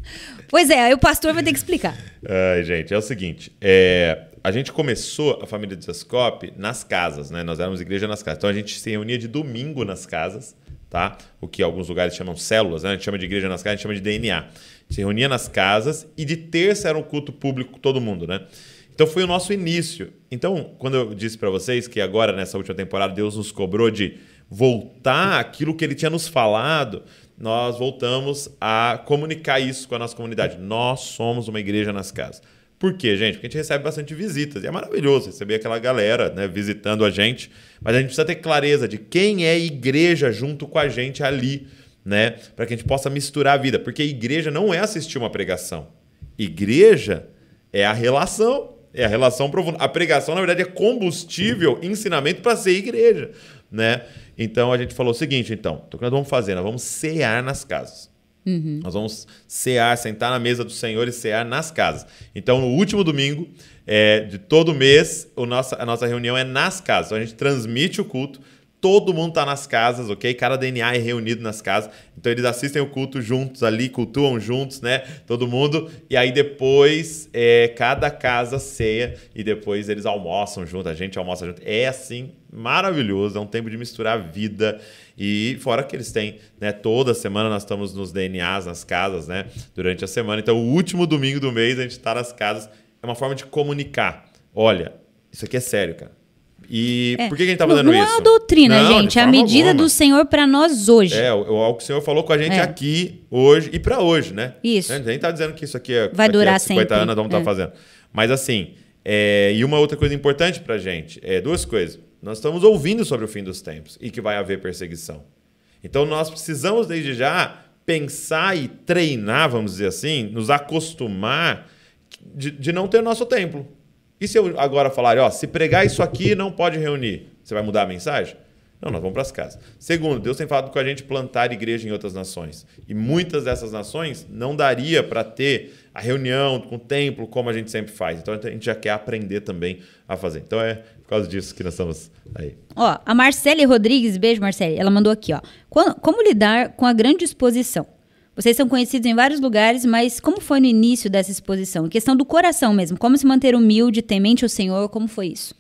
S2: Pois é, aí o pastor vai ter que explicar.
S1: Ai, gente, é o seguinte. é, a gente começou a família de Zascope nas casas, né? Nós éramos igreja nas casas. Então a gente se reunia de domingo nas casas, tá? O que alguns lugares chamam células, né? A gente chama de igreja nas casas, a gente chama de DNA. A gente se reunia nas casas e de terça era um culto público com todo mundo, né? Então foi o nosso início. Então, quando eu disse para vocês que agora, nessa última temporada, Deus nos cobrou de voltar aquilo que ele tinha nos falado, nós voltamos a comunicar isso com a nossa comunidade. Nós somos uma igreja nas casas. Por quê, gente? Porque a gente recebe bastante visitas. E é maravilhoso receber aquela galera né, visitando a gente. Mas a gente precisa ter clareza de quem é igreja junto com a gente ali, né? Para que a gente possa misturar a vida. Porque igreja não é assistir uma pregação. Igreja é a relação. É a relação profunda. A pregação, na verdade, é combustível, ensinamento para ser igreja, né? Então a gente falou o seguinte, então, o que nós vamos fazer? Nós vamos cear nas casas. Nós vamos cear, sentar na mesa do Senhor e cear nas casas. Então, no último domingo é, de todo mês, o nossa, a nossa reunião é nas casas. Então, a gente transmite o culto, todo mundo está nas casas, ok? Cada DNA é reunido nas casas. Então, eles assistem o culto juntos ali, cultuam juntos, né? Todo mundo. E aí, depois, é, cada casa ceia e depois eles almoçam junto, a gente almoça junto. É assim, maravilhoso. É um tempo de misturar vida. E fora que eles têm, né? Toda semana nós estamos nos DNAs, nas casas, né? Durante a semana. Então, o último domingo do mês a gente está nas casas. É uma forma de comunicar. Olha, isso aqui é sério, cara. E
S2: É.
S1: por que que a gente tá
S2: não,
S1: fazendo
S2: não
S1: isso?
S2: é uma doutrina,
S1: Não,
S2: gente. É a medida
S1: alguma.
S2: do Senhor para nós hoje.
S1: É, o, o que o Senhor falou com a gente
S2: É.
S1: aqui hoje e para hoje, né?
S2: Isso.
S1: A gente nem tá dizendo que isso aqui é
S2: Vai durar
S1: 50
S2: sempre.
S1: anos vamos estar
S2: É.
S1: fazendo. Mas assim, é, e uma outra coisa importante pra gente, é duas coisas. Nós estamos ouvindo sobre o fim dos tempos e que vai haver perseguição. Então nós precisamos desde já pensar e treinar, vamos dizer assim, nos acostumar de, de não ter nosso templo. E se eu agora falar, ó, se pregar isso aqui não pode reunir, você vai mudar a mensagem? Não, nós vamos para as casas. Segundo, Deus tem falado com a gente plantar igreja em outras nações. E muitas dessas nações não daria para ter a reunião com o templo como a gente sempre faz. Então a gente já quer aprender também a fazer. Então é por causa disso que nós estamos aí.
S2: Ó, a Marcele Rodrigues, beijo Marcele, ela mandou aqui, ó. Como, como lidar com a grande exposição? Vocês são conhecidos em vários lugares, mas como foi no início dessa exposição? Em questão do coração mesmo, como se manter humilde, temente ao Senhor, como foi isso?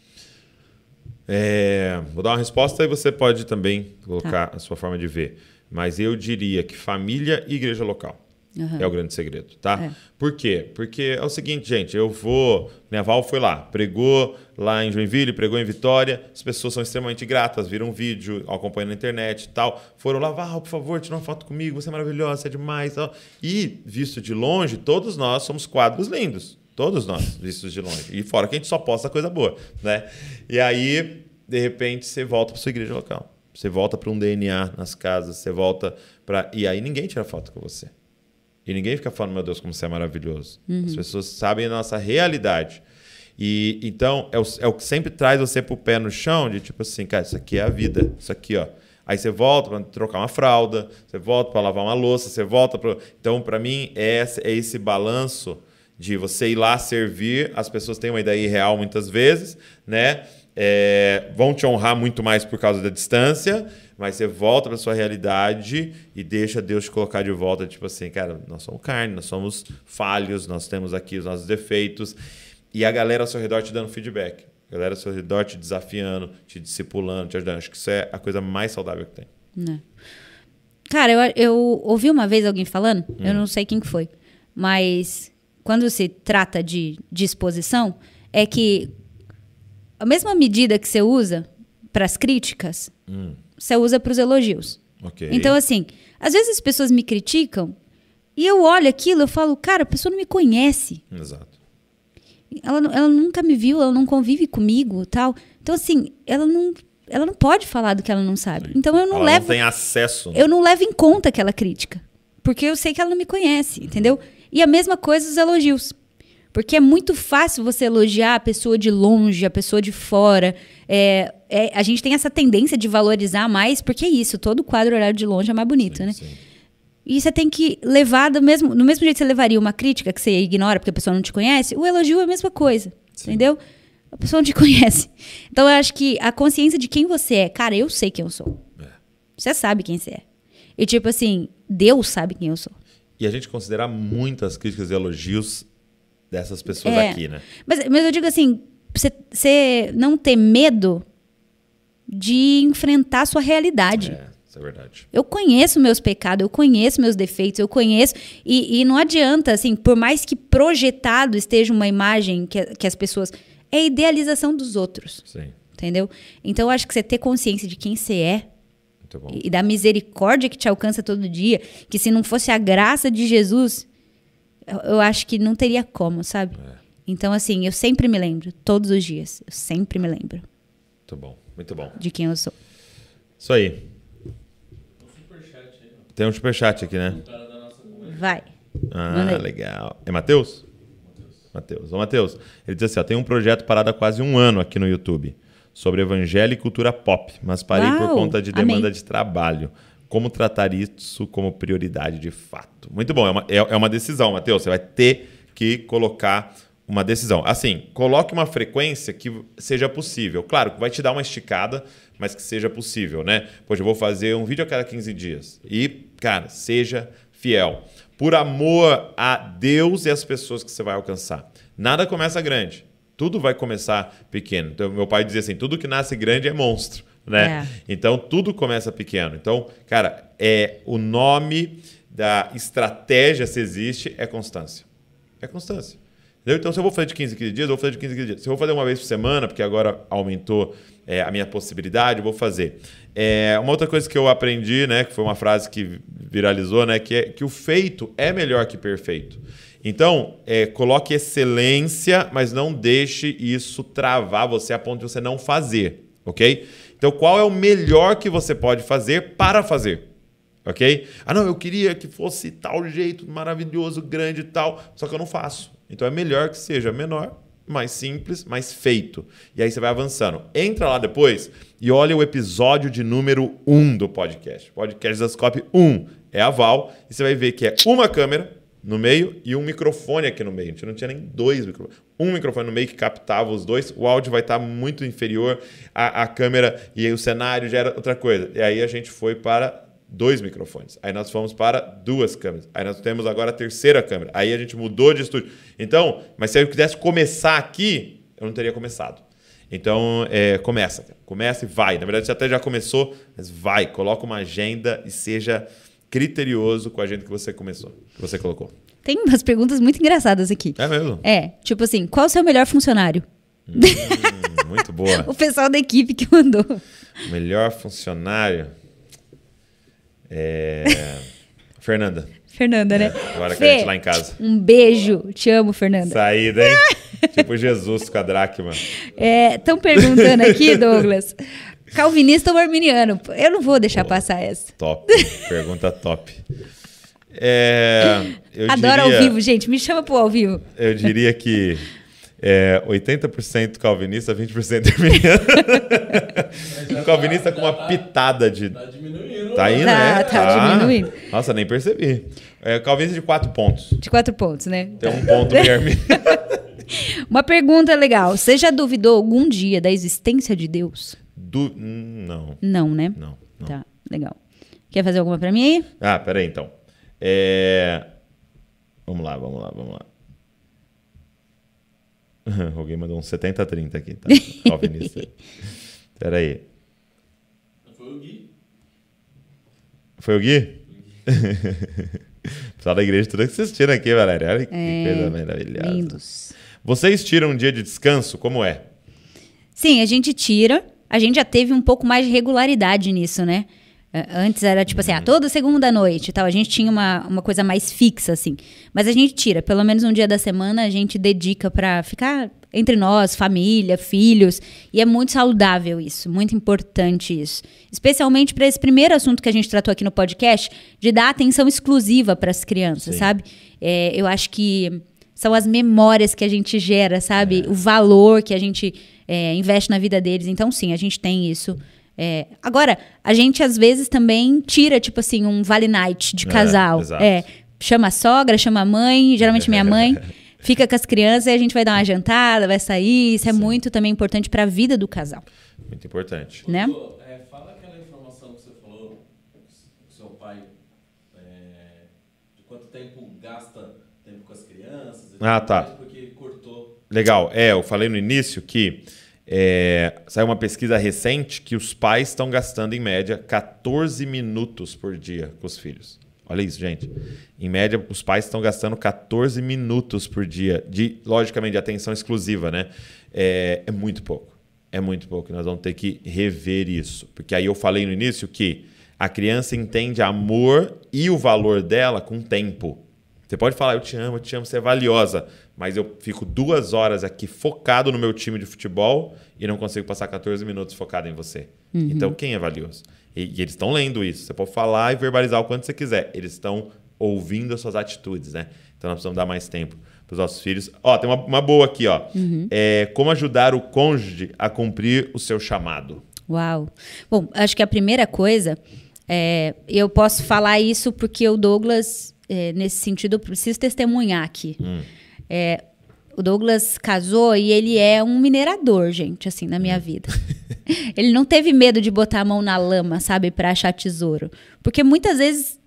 S1: É, vou dar uma resposta e você pode também colocar a sua forma de ver. Mas eu diria que família e igreja local.
S2: Aham.
S1: É o grande segredo, tá?
S2: É.
S1: Por quê? Porque é o seguinte, gente, eu vou. Minha Val foi lá, pregou lá em Joinville, pregou em Vitória. As pessoas são extremamente gratas, viram um vídeo, acompanham na internet e tal. Foram lá, Val, por favor, tira uma foto comigo, você é maravilhosa, você é demais. Tal. E, visto de longe, todos nós somos quadros lindos. Todos nós, vistos de longe. E fora que a gente só posta coisa boa, né? E aí, de repente, você volta para sua igreja local. Você volta para um DNA nas casas, você volta para. E aí ninguém tira foto com você. E ninguém fica falando, meu Deus, como você é maravilhoso. As pessoas sabem a nossa realidade. E então é o, é o que sempre traz você pro pé no chão, de tipo assim, cara, isso aqui é a vida. Isso aqui, ó. Aí você volta para trocar uma fralda, você volta para lavar uma louça, você volta para. Então, para mim, é esse, é esse balanço de você ir lá servir. As pessoas têm uma ideia irreal muitas vezes, né? É, vão te honrar muito mais por causa da distância, mas você volta para sua realidade e deixa Deus te colocar de volta, tipo assim, cara, nós somos carne, nós somos falhos, nós temos aqui os nossos defeitos. E a galera ao seu redor te dando feedback. A galera ao seu redor te desafiando, te discipulando, te ajudando. Acho que isso é a coisa mais saudável que tem.
S2: Né? Cara, eu, eu ouvi uma vez alguém falando,
S1: Hum.
S2: eu não sei quem que foi, mas quando se trata de disposição, é que a mesma medida que você usa para as críticas, você usa para os elogios.
S1: Ok.
S2: Então, assim, às vezes as pessoas me criticam e eu olho aquilo eu falo, cara, a pessoa não me conhece.
S1: Exato.
S2: Ela, ela nunca me viu, ela não convive comigo tal. Então, assim, ela não, ela não pode falar do que ela não sabe. Então, eu não
S1: Ela
S2: levo
S1: não tem acesso. né?
S2: eu não levo em conta aquela crítica. Porque eu sei que ela não me conhece, entendeu? E a mesma coisa os elogios. Porque é muito fácil você elogiar a pessoa de longe, a pessoa de fora. É, é, a gente tem essa tendência de valorizar mais, porque é isso, todo quadro olhado de longe é mais bonito, né?
S1: Sim.
S2: E você tem que levar do mesmo, do mesmo jeito que você levaria uma crítica que você ignora porque a pessoa não te conhece, o elogio é a mesma coisa, entendeu? A pessoa não te conhece. Então eu acho que a consciência de quem você é, cara, eu sei quem eu sou.
S1: É.
S2: Você sabe quem você é. E tipo assim, Deus sabe quem eu sou.
S1: E a gente considera muitas críticas e elogios dessas pessoas
S2: É.
S1: aqui, né?
S2: Mas, mas eu digo assim, você, não ter medo de enfrentar a sua realidade.
S1: É, isso é verdade.
S2: Eu conheço meus pecados, eu conheço meus defeitos, eu conheço. E, e não adianta, assim, por mais que projetado esteja uma imagem que, que as pessoas. É a idealização dos outros,
S1: Sim.
S2: entendeu? Então eu acho que você ter consciência de quem você é e da misericórdia que te alcança todo dia, que se não fosse a graça de Jesus, eu, eu acho que não teria como, sabe? Então, assim, eu sempre me lembro, todos os dias, eu sempre me lembro
S1: Muito bom. Muito bom.
S2: de quem eu sou.
S1: Isso aí. Tem um superchat aqui, né?
S2: Vai.
S1: Ah, legal. É Matheus? Matheus. Ô, Matheus, ele diz assim: ó, tem um projeto parado há quase um ano aqui no YouTube sobre evangelho e cultura pop, mas parei por
S2: Uau,
S1: conta de demanda de trabalho. Como tratar isso como prioridade de fato? Muito bom, é uma, é, é uma decisão, Matheus. Você vai ter que colocar uma decisão. Assim, coloque uma frequência que seja possível. Claro, vai te dar uma esticada, mas que seja possível, né? Poxa, eu vou fazer um vídeo a cada 15 dias. E, cara, seja fiel. Por amor a Deus e as pessoas que você vai alcançar. Nada começa grande. Tudo vai começar pequeno. Então, meu pai dizia assim: tudo que nasce grande é monstro. Né?
S2: É.
S1: Então, tudo começa pequeno. Então, cara, é o nome da estratégia, se existe, é constância. É constância. Entendeu? Então, se eu vou fazer de 15 em 15 dias, eu vou fazer de 15 em 15 dias. Se eu vou fazer uma vez por semana, porque agora aumentou é, a minha possibilidade, eu vou fazer. É, uma outra coisa que eu aprendi, né, que foi uma frase que viralizou, né, que é que o feito é melhor que perfeito. Então, é, coloque excelência, mas não deixe isso travar você a ponto de você não fazer, ok? Então, qual é o melhor que você pode fazer para fazer? Ok? Ah, não, eu queria que fosse tal jeito, maravilhoso, grande e tal, só que eu não faço. Então é melhor que seja menor, mais simples, mais feito. E aí você vai avançando. Entra lá depois e olha o episódio de número 1 do podcast. Podcast da Scope 1 é a Val, e você vai ver que é uma câmera no meio e um microfone aqui no meio. A gente não tinha nem dois microfones. Um microfone no meio que captava os dois. O áudio vai estar muito inferior à, à câmera e aí o cenário já era outra coisa. E aí a gente foi para dois microfones. Aí nós fomos para duas câmeras. Aí nós temos agora a terceira câmera. Aí a gente mudou de estúdio. Então, mas se eu quisesse começar aqui, eu não teria começado. Então, é, começa. Começa e vai. Na verdade, você até já começou, mas vai. Coloca uma agenda e seja, criterioso com a gente que você começou, que você colocou.
S2: Tem umas perguntas muito engraçadas aqui.
S1: É mesmo?
S2: É, tipo assim, qual o seu melhor funcionário?
S1: Hum, muito boa.
S2: o pessoal da equipe que mandou.
S1: Melhor funcionário. É. Fernanda.
S2: Fernanda, né?
S1: É, agora que a gente lá em casa.
S2: Um beijo. Te amo, Fernanda.
S1: Saída, hein? tipo Jesus com a dracma.
S2: Estão perguntando aqui, Douglas. Calvinista ou arminiano? Eu não vou deixar passar essa.
S1: Top. Pergunta top. É, eu
S2: Adoro
S1: diria,
S2: ao vivo, gente. Me chama pro ao vivo.
S1: Eu diria que é, 80% calvinista, 20% arminiano. um calvinista com uma pitada de.
S4: Tá diminuindo.
S1: Tá indo,
S2: Tá,
S1: né?
S2: tá diminuindo.
S1: Nossa, nem percebi. É, calvinista de 4 pontos.
S2: De quatro pontos, né?
S1: Tem um ponto meio arminiano.
S2: Uma pergunta legal. Você já duvidou algum dia da existência de Deus?
S1: Do... hum, Não,
S2: Não, né?
S1: não, não.
S2: Tá, legal. Quer fazer alguma pra mim aí?
S1: Ah, peraí então. É... Vamos lá, vamos lá, vamos lá. Alguém mandou um 70-30 aqui, tá? Calvinista. Peraí.
S4: Foi o Gui.
S1: Foi o Gui? Pessoal da igreja toda que vocês tiram aqui, Valéria. Olha que
S2: É,
S1: coisa maravilhosa.
S2: Lindos.
S1: Vocês tiram um dia de descanso? Como é?
S2: Sim, a gente tira. A gente já teve um pouco mais de regularidade nisso, né? Eh, Antes era tipo assim, ah, toda segunda noite e tal. A gente tinha uma, uma coisa mais fixa, assim. Mas a gente tira. Pelo menos um dia da semana a gente dedica pra ficar entre nós, família, filhos. E é muito saudável isso, muito importante isso. Especialmente para esse primeiro assunto que a gente tratou aqui no podcast, de dar atenção exclusiva para as crianças,
S1: Sim.
S2: sabe? É, eu acho que são as memórias que a gente gera, sabe? O valor que a gente é, investe na vida deles. Então, sim, a gente tem isso. É, agora, a gente às vezes também tira, tipo assim, um vale night de
S1: É,
S2: casal. É, chama a sogra, chama a mãe, geralmente minha mãe. Fica com as crianças e a gente vai dar uma jantada, vai sair. Isso é muito também importante para a vida do casal,
S1: Muito importante.
S2: né?
S4: É, fala aquela informação que você falou que seu pai. é, de quanto tempo gasta tempo com as crianças. e
S1: Ah, tá.
S4: Porque cortou.
S1: Legal. É, eu falei no início que é, saiu uma pesquisa recente que os pais estão gastando, em média, 14 minutos por dia com os filhos. Olha isso, gente. Em média, os pais estão gastando 14 minutos por dia, de, logicamente, de atenção exclusiva, né? É, é muito pouco. É muito pouco. Nós vamos ter que rever isso. Porque aí eu falei no início que a criança entende amor e o valor dela com tempo. Você pode falar, eu te amo, eu te amo, você é valiosa. Mas eu fico duas horas aqui focado no meu time de futebol e não consigo passar 14 minutos focado em você. Então, quem é valioso? E, e eles estão lendo isso. Você pode falar e verbalizar o quanto você quiser. Eles estão ouvindo as suas atitudes, né? Então, nós precisamos dar mais tempo para os nossos filhos. Ó, tem uma, uma boa aqui, ó. É, como ajudar o cônjuge a cumprir o seu chamado?
S2: Uau. Bom, acho que a primeira coisa, é, eu posso falar isso porque o Douglas, é, nesse sentido, eu preciso testemunhar aqui. É, o Douglas casou e ele é um minerador, gente, assim, na minha vida. ele não teve medo de botar a mão na lama, sabe, para achar tesouro. Porque muitas vezes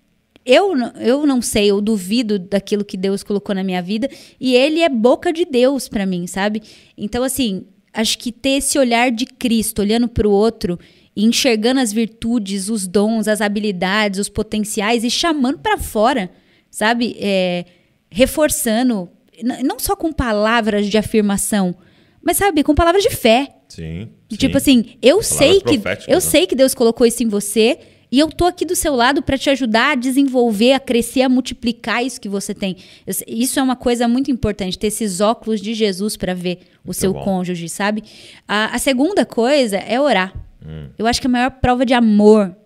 S2: eu, eu não sei, eu duvido daquilo que Deus colocou na minha vida e ele é boca de Deus pra mim, sabe? Então, assim, acho que ter esse olhar de Cristo, olhando pro outro e enxergando as virtudes, os dons, as habilidades, os potenciais e chamando pra fora, sabe? É, reforçando, não só com palavras de afirmação, mas, sabe, com palavras de fé.
S1: Sim.
S2: Tipo assim, eu sei que eu
S1: né?
S2: sei que Deus colocou isso em você e eu tô aqui do seu lado para te ajudar a desenvolver, a crescer, a multiplicar isso que você tem. Isso é uma coisa muito importante, ter esses óculos de Jesus para ver o seu
S1: bom.
S2: cônjuge, sabe? A, a segunda coisa é orar.
S1: Hum.
S2: Eu acho que a maior prova de amor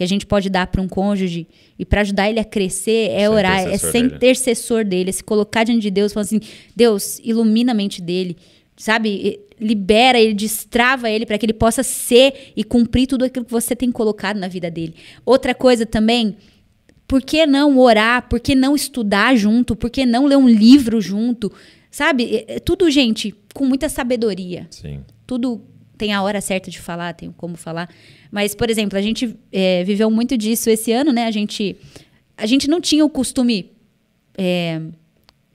S2: que a gente pode dar para um cônjuge e para ajudar ele a crescer é
S1: Ser
S2: orar, é ser
S1: dele.
S2: intercessor dele, é se colocar diante de Deus, falando assim: Deus, ilumina a mente dele, sabe? Libera ele, destrava ele para que ele possa ser e cumprir tudo aquilo que você tem colocado na vida dele. Outra coisa também, por que não orar? Por que não estudar junto? Por que não ler um livro junto? Sabe? É- é tudo, gente, com muita sabedoria
S1: Sim.
S2: tudo tem a hora certa de falar, tem como falar. Mas, por exemplo, a gente é, viveu muito disso esse ano, né? A gente, a gente não tinha o costume é,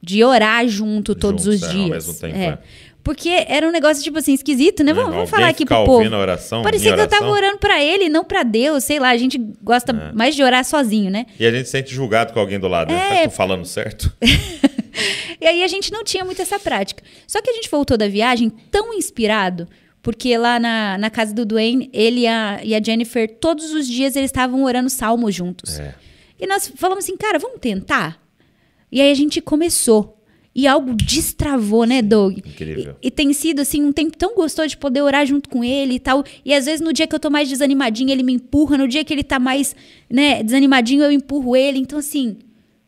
S2: de orar junto todos
S1: Juntos,
S2: os
S1: é, ao
S2: dias.
S1: mesmo tempo,
S2: É.
S1: é.
S2: Porque era um negócio, tipo assim, esquisito, né? Vamos, vamos
S1: Alguém
S2: falar aqui pro povo.
S1: oração,
S2: Parecia que eu tava
S1: oração.
S2: orando pra ele, não pra Deus, sei lá. A gente gosta
S1: É.
S2: mais de orar sozinho, né?
S1: E a gente se sente julgado com alguém do lado. Né?
S2: É.
S1: Tô falando certo?
S2: E aí a gente não tinha muito essa prática. Só que a gente voltou da viagem tão inspirado, porque lá na, na casa do Dwayne, ele e a, e a Jennifer, todos os dias eles estavam orando salmos juntos.
S1: É.
S2: E nós falamos assim, cara, vamos tentar? E aí a gente começou. E algo destravou, né, Doug?
S1: Incrível.
S2: E, e tem sido, assim, um tempo tão gostoso de poder orar junto com ele e tal. E às vezes no dia que eu tô mais desanimadinho, ele me empurra. No dia que ele tá mais, né, desanimadinho, eu empurro ele. Então, assim,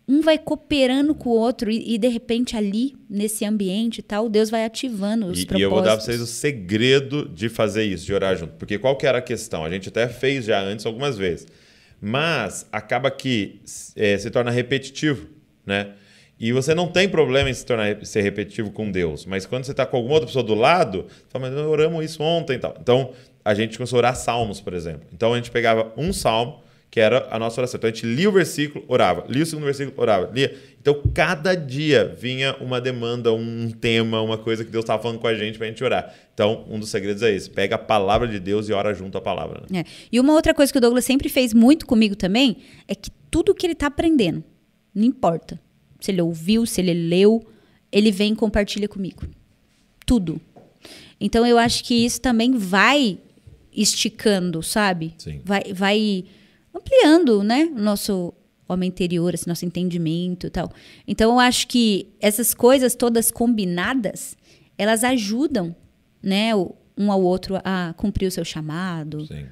S2: um vai cooperando com o outro. E, e, de repente ali, nesse ambiente e tal, Deus vai ativando os
S1: E, e
S2: propósitos.
S1: eu vou dar pra vocês o segredo de fazer isso, de orar junto. Porque qual que era a questão? A gente até fez já antes algumas vezes. Mas acaba que é, se torna repetitivo, né? E você não tem problema em se tornar ser repetitivo com Deus. Mas quando você está com alguma outra pessoa do lado, você fala, mas nós oramos isso ontem e tal. Então, a gente começou a orar salmos, por exemplo. Então, a gente pegava um salmo, que era a nossa oração. Então, a gente lia o versículo, orava. Lia o segundo versículo, orava. Lia. Então, cada dia vinha uma demanda, um tema, uma coisa que Deus estava falando com a gente para a gente orar. Então, um dos segredos é esse. Pega a palavra de Deus e ora junto à palavra. Né?
S2: É. E uma outra coisa que o Douglas sempre fez muito comigo também é que tudo que ele tá aprendendo, não importa. Se ele ouviu, se ele leu, ele vem e compartilha comigo. Tudo. Então eu acho que isso também vai esticando, sabe?
S1: Sim.
S2: Vai, vai ampliando, né? O nosso homem interior, esse nosso entendimento e tal. Então eu acho que essas coisas todas combinadas, elas ajudam, né, um ao outro a cumprir o seu chamado.
S1: Sim.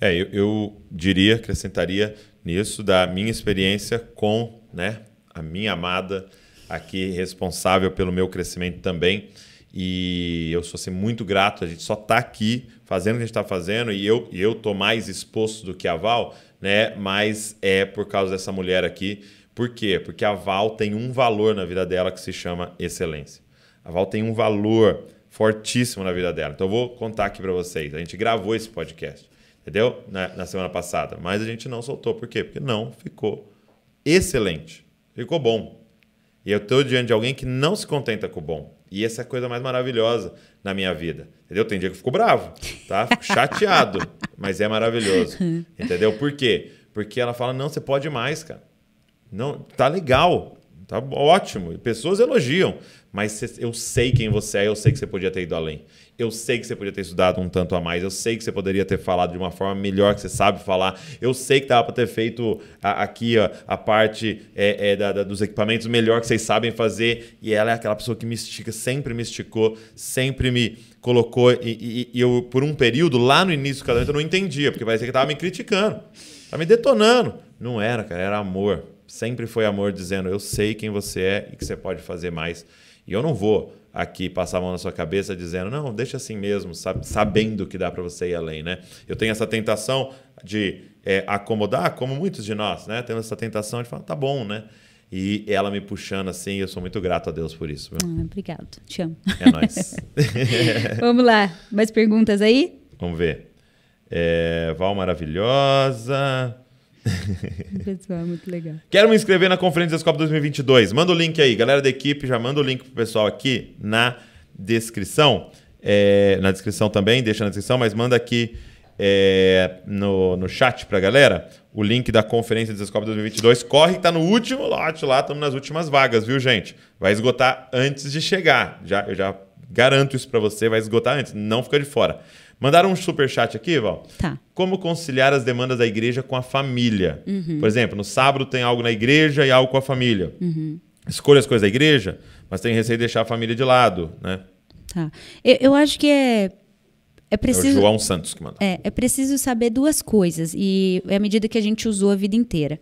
S1: É, eu, eu diria, acrescentaria nisso da minha experiência com né, a minha amada aqui, responsável pelo meu crescimento também. E eu sou assim, muito grato. A gente só está aqui fazendo o que a gente está fazendo e eu e eu tô mais exposto do que a Val, né? Mas é por causa dessa mulher aqui. Por quê? Porque a Val tem um valor na vida dela que se chama excelência. A Val tem um valor fortíssimo na vida dela. Então eu vou contar aqui para vocês. A gente gravou esse podcast, entendeu? Na, na semana passada, mas a gente não soltou. Por quê? Porque não ficou excelente. Ficou bom. E eu estou diante de alguém que não se contenta com o bom. E essa é a coisa mais maravilhosa na minha vida. Entendeu? Tem dia que eu fico bravo, tá? Fico chateado, mas é maravilhoso. Entendeu? Por quê? Porque ela fala: não, você pode mais, cara. Não, tá legal, tá ótimo. E pessoas elogiam, mas eu sei quem você é, eu sei que você podia ter ido além. Eu sei que você podia ter estudado um tanto a mais, eu sei que você poderia ter falado de uma forma melhor que você sabe falar. Eu sei que dava para ter feito a- aqui ó, a parte é, é, da- da- dos equipamentos melhor que vocês sabem fazer. E ela é aquela pessoa que me estica, sempre me esticou, sempre me colocou. E, e- e eu, por um período, lá no início do casamento, eu não entendia, porque parecia que tava me criticando. Tá me detonando. Não era, cara, era amor. Sempre foi amor dizendo: eu sei quem você é e que você pode fazer mais. E eu não vou aqui passar a mão na sua cabeça dizendo: não, deixa assim mesmo, sab- sabendo que dá para você ir além, né? Eu tenho essa tentação de é, acomodar, como muitos de nós, né? Temos essa tentação de falar: tá bom, né? E ela me puxando assim, eu sou muito grato a Deus por isso.
S2: Ah, obrigado. Te amo.
S1: É nóis.
S2: Vamos lá. Mais perguntas aí?
S1: Vamos ver. É, Val maravilhosa.
S2: Pessoal, muito legal.
S1: Quero me inscrever na Conferência das Copas 2022. Manda o link aí. Galera da equipe, já manda o link pro pessoal aqui na descrição. É, na descrição também, deixa na descrição, mas manda aqui é, no, no chat pra galera o link da Conferência das Copas 2022. Corre que tá no último lote lá, estamos nas últimas vagas, viu, gente? Vai esgotar antes de chegar. Já, eu já garanto isso pra você, vai esgotar antes. Não fica de fora. Mandaram um super chat aqui, Val.
S2: Tá.
S1: Como conciliar as demandas da igreja com a família?
S2: Uhum.
S1: Por exemplo, no sábado tem algo na igreja e algo com a família.
S2: Uhum.
S1: Escolha as coisas da igreja, mas tem receio de deixar a família de lado, né?
S2: Tá. Eu, eu acho que é, é
S1: É o
S2: preciso.
S1: João Santos que manda.
S2: É, é preciso saber duas coisas, e é a medida que a gente usou a vida inteira.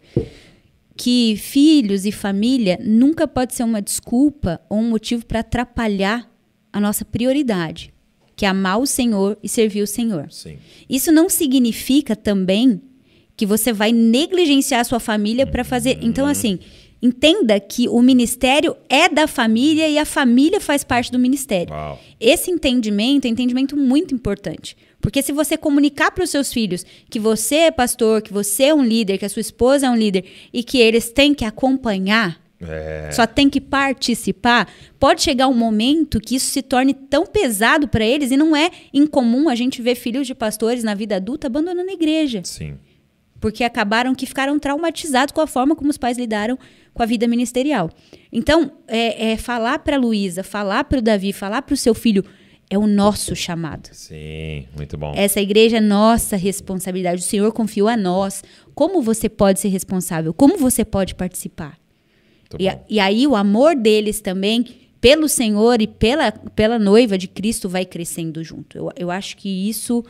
S2: Que filhos e família nunca pode ser uma desculpa ou um motivo para atrapalhar a nossa prioridade, que é amar o Senhor e servir o Senhor.
S1: Sim.
S2: Isso não significa também que você vai negligenciar a sua família para fazer. Então, assim, entenda que o ministério é da família e a família faz parte do ministério.
S1: Uau.
S2: Esse entendimento é um entendimento muito importante. Porque se você comunicar para os seus filhos que você é pastor, que você é um líder, que a sua esposa é um líder e que eles têm que acompanhar,
S1: É.
S2: Só tem que participar. Pode chegar um momento que isso se torne tão pesado para eles e não é incomum a gente ver filhos de pastores na vida adulta abandonando a igreja,
S1: Sim.
S2: porque acabaram que ficaram traumatizados com a forma como os pais lidaram com a vida ministerial. Então, é, é falar para Luísa, falar para o Davi, falar para o seu filho é o nosso chamado.
S1: Sim, muito bom.
S2: Essa igreja é nossa responsabilidade. O Senhor confiou a nós. Como você pode ser responsável? Como você pode participar?
S1: Muito
S2: E, a- e aí o amor deles também pelo Senhor e pela, pela noiva de Cristo vai crescendo junto. Eu, eu acho que isso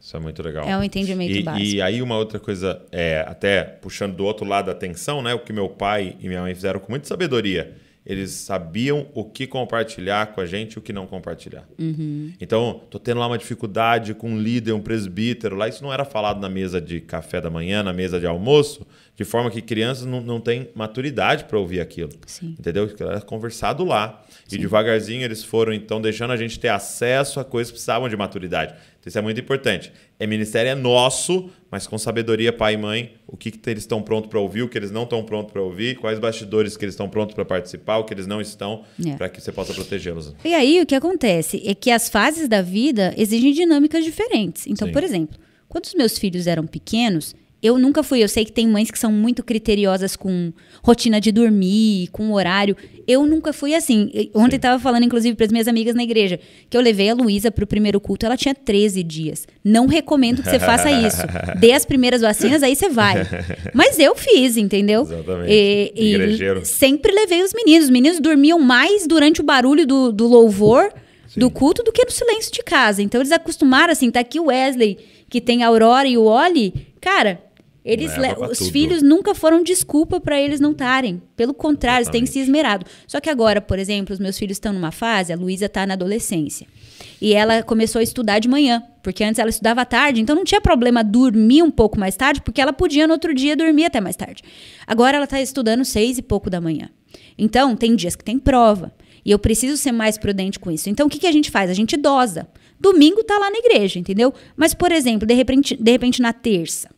S1: Isso é muito legal.
S2: é um entendimento
S1: E,
S2: básico.
S1: e aí uma outra coisa, é, até puxando do outro lado da atenção, né? O que meu pai e minha mãe fizeram com muita sabedoria. Eles sabiam o que compartilhar com a gente e o que não compartilhar.
S2: Uhum.
S1: Então, tô tendo lá uma dificuldade com um líder, um presbítero lá. Isso não era falado na mesa de café da manhã, na mesa de almoço, de forma que crianças não, não têm maturidade para ouvir aquilo.
S2: Sim.
S1: Entendeu? Aquilo Era conversado lá. E devagarzinho eles foram, então, deixando a gente ter acesso a coisas que precisavam de maturidade. Então, isso é muito importante. É ministério é nosso, mas com sabedoria, pai e mãe, o que, que eles estão prontos para ouvir, o que eles não estão prontos para ouvir, quais bastidores que eles estão prontos para participar, o que eles não estão,
S2: É.
S1: para que você possa protegê-los.
S2: E aí o que acontece é que as fases da vida exigem dinâmicas diferentes. Então,
S1: Sim.
S2: por exemplo, quando os meus filhos eram pequenos, eu nunca fui. Eu sei que tem mães que são muito criteriosas com rotina de dormir, com horário. Eu nunca fui assim. Ontem estava falando, inclusive, para as minhas amigas na igreja, que eu levei a Luísa para o primeiro culto. Ela tinha 13 dias. Não recomendo que você faça isso. Dê as primeiras vacinas, aí você vai. Mas eu fiz, entendeu?
S1: Exatamente.
S2: E, e sempre levei os meninos. Os meninos dormiam mais durante o barulho do, do louvor, do culto, do que no silêncio de casa. Então eles acostumaram, assim, tá aqui o Wesley, que tem a Aurora e o Oli. Cara, eles
S1: Leva pra
S2: os
S1: tudo.
S2: filhos nunca foram desculpa para eles não estarem. Pelo contrário, eles têm se esmerado. Só que agora, por exemplo, os meus filhos estão numa fase, a Luísa tá na adolescência. E ela começou a estudar de manhã, porque antes ela estudava à tarde, então não tinha problema dormir um pouco mais tarde, porque ela podia no outro dia dormir até mais tarde. Agora ela está estudando seis e pouco da manhã. Então, tem dias que tem prova. E eu preciso ser mais prudente com isso. Então, o que, que a gente faz? A gente dosa. Domingo tá lá na igreja, entendeu? Mas, por exemplo, de repente, de repente na terça.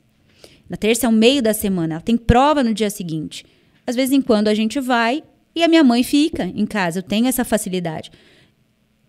S2: Na terça é o meio da semana, ela tem prova no dia seguinte. Às vezes em quando a gente vai e a minha mãe fica em casa. Eu tenho essa facilidade.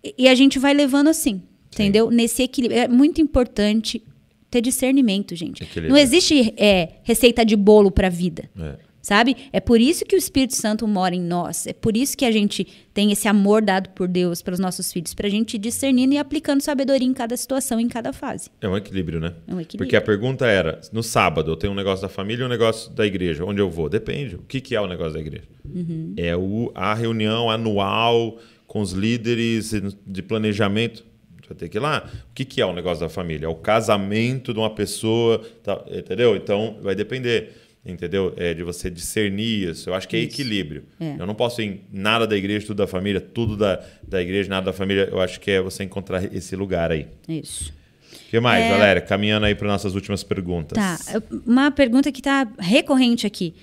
S2: E- E a gente vai levando assim, entendeu? Nesse equilíbrio. É muito importante ter discernimento, gente. Não existe é, receita de bolo para a vida.
S1: É.
S2: Sabe? É por isso que o Espírito Santo mora em nós. É por isso que a gente tem esse amor dado por Deus para os nossos filhos, para a gente ir discernindo e aplicando sabedoria em cada situação, em cada fase.
S1: É um equilíbrio, né?
S2: É um equilíbrio.
S1: Porque a pergunta era: no sábado eu tenho um negócio da família e um negócio da igreja. Onde eu vou? Depende. O que, que é o negócio da igreja?
S2: Uhum.
S1: É o, a reunião anual com os líderes de planejamento. Vai ter que ir lá. O que, que é o negócio da família? É o casamento de uma pessoa, tá, entendeu? Então vai depender. Entendeu? É de você discernir isso. Eu acho que é equilíbrio.
S2: É.
S1: Eu não posso ir em nada da igreja, tudo da família, tudo da, da igreja, nada da família. Eu acho que é você encontrar esse lugar aí.
S2: Isso.
S1: O que mais,
S2: É.
S1: Valéria? Caminhando aí para nossas últimas perguntas.
S2: Tá, uma pergunta que tá recorrente aqui.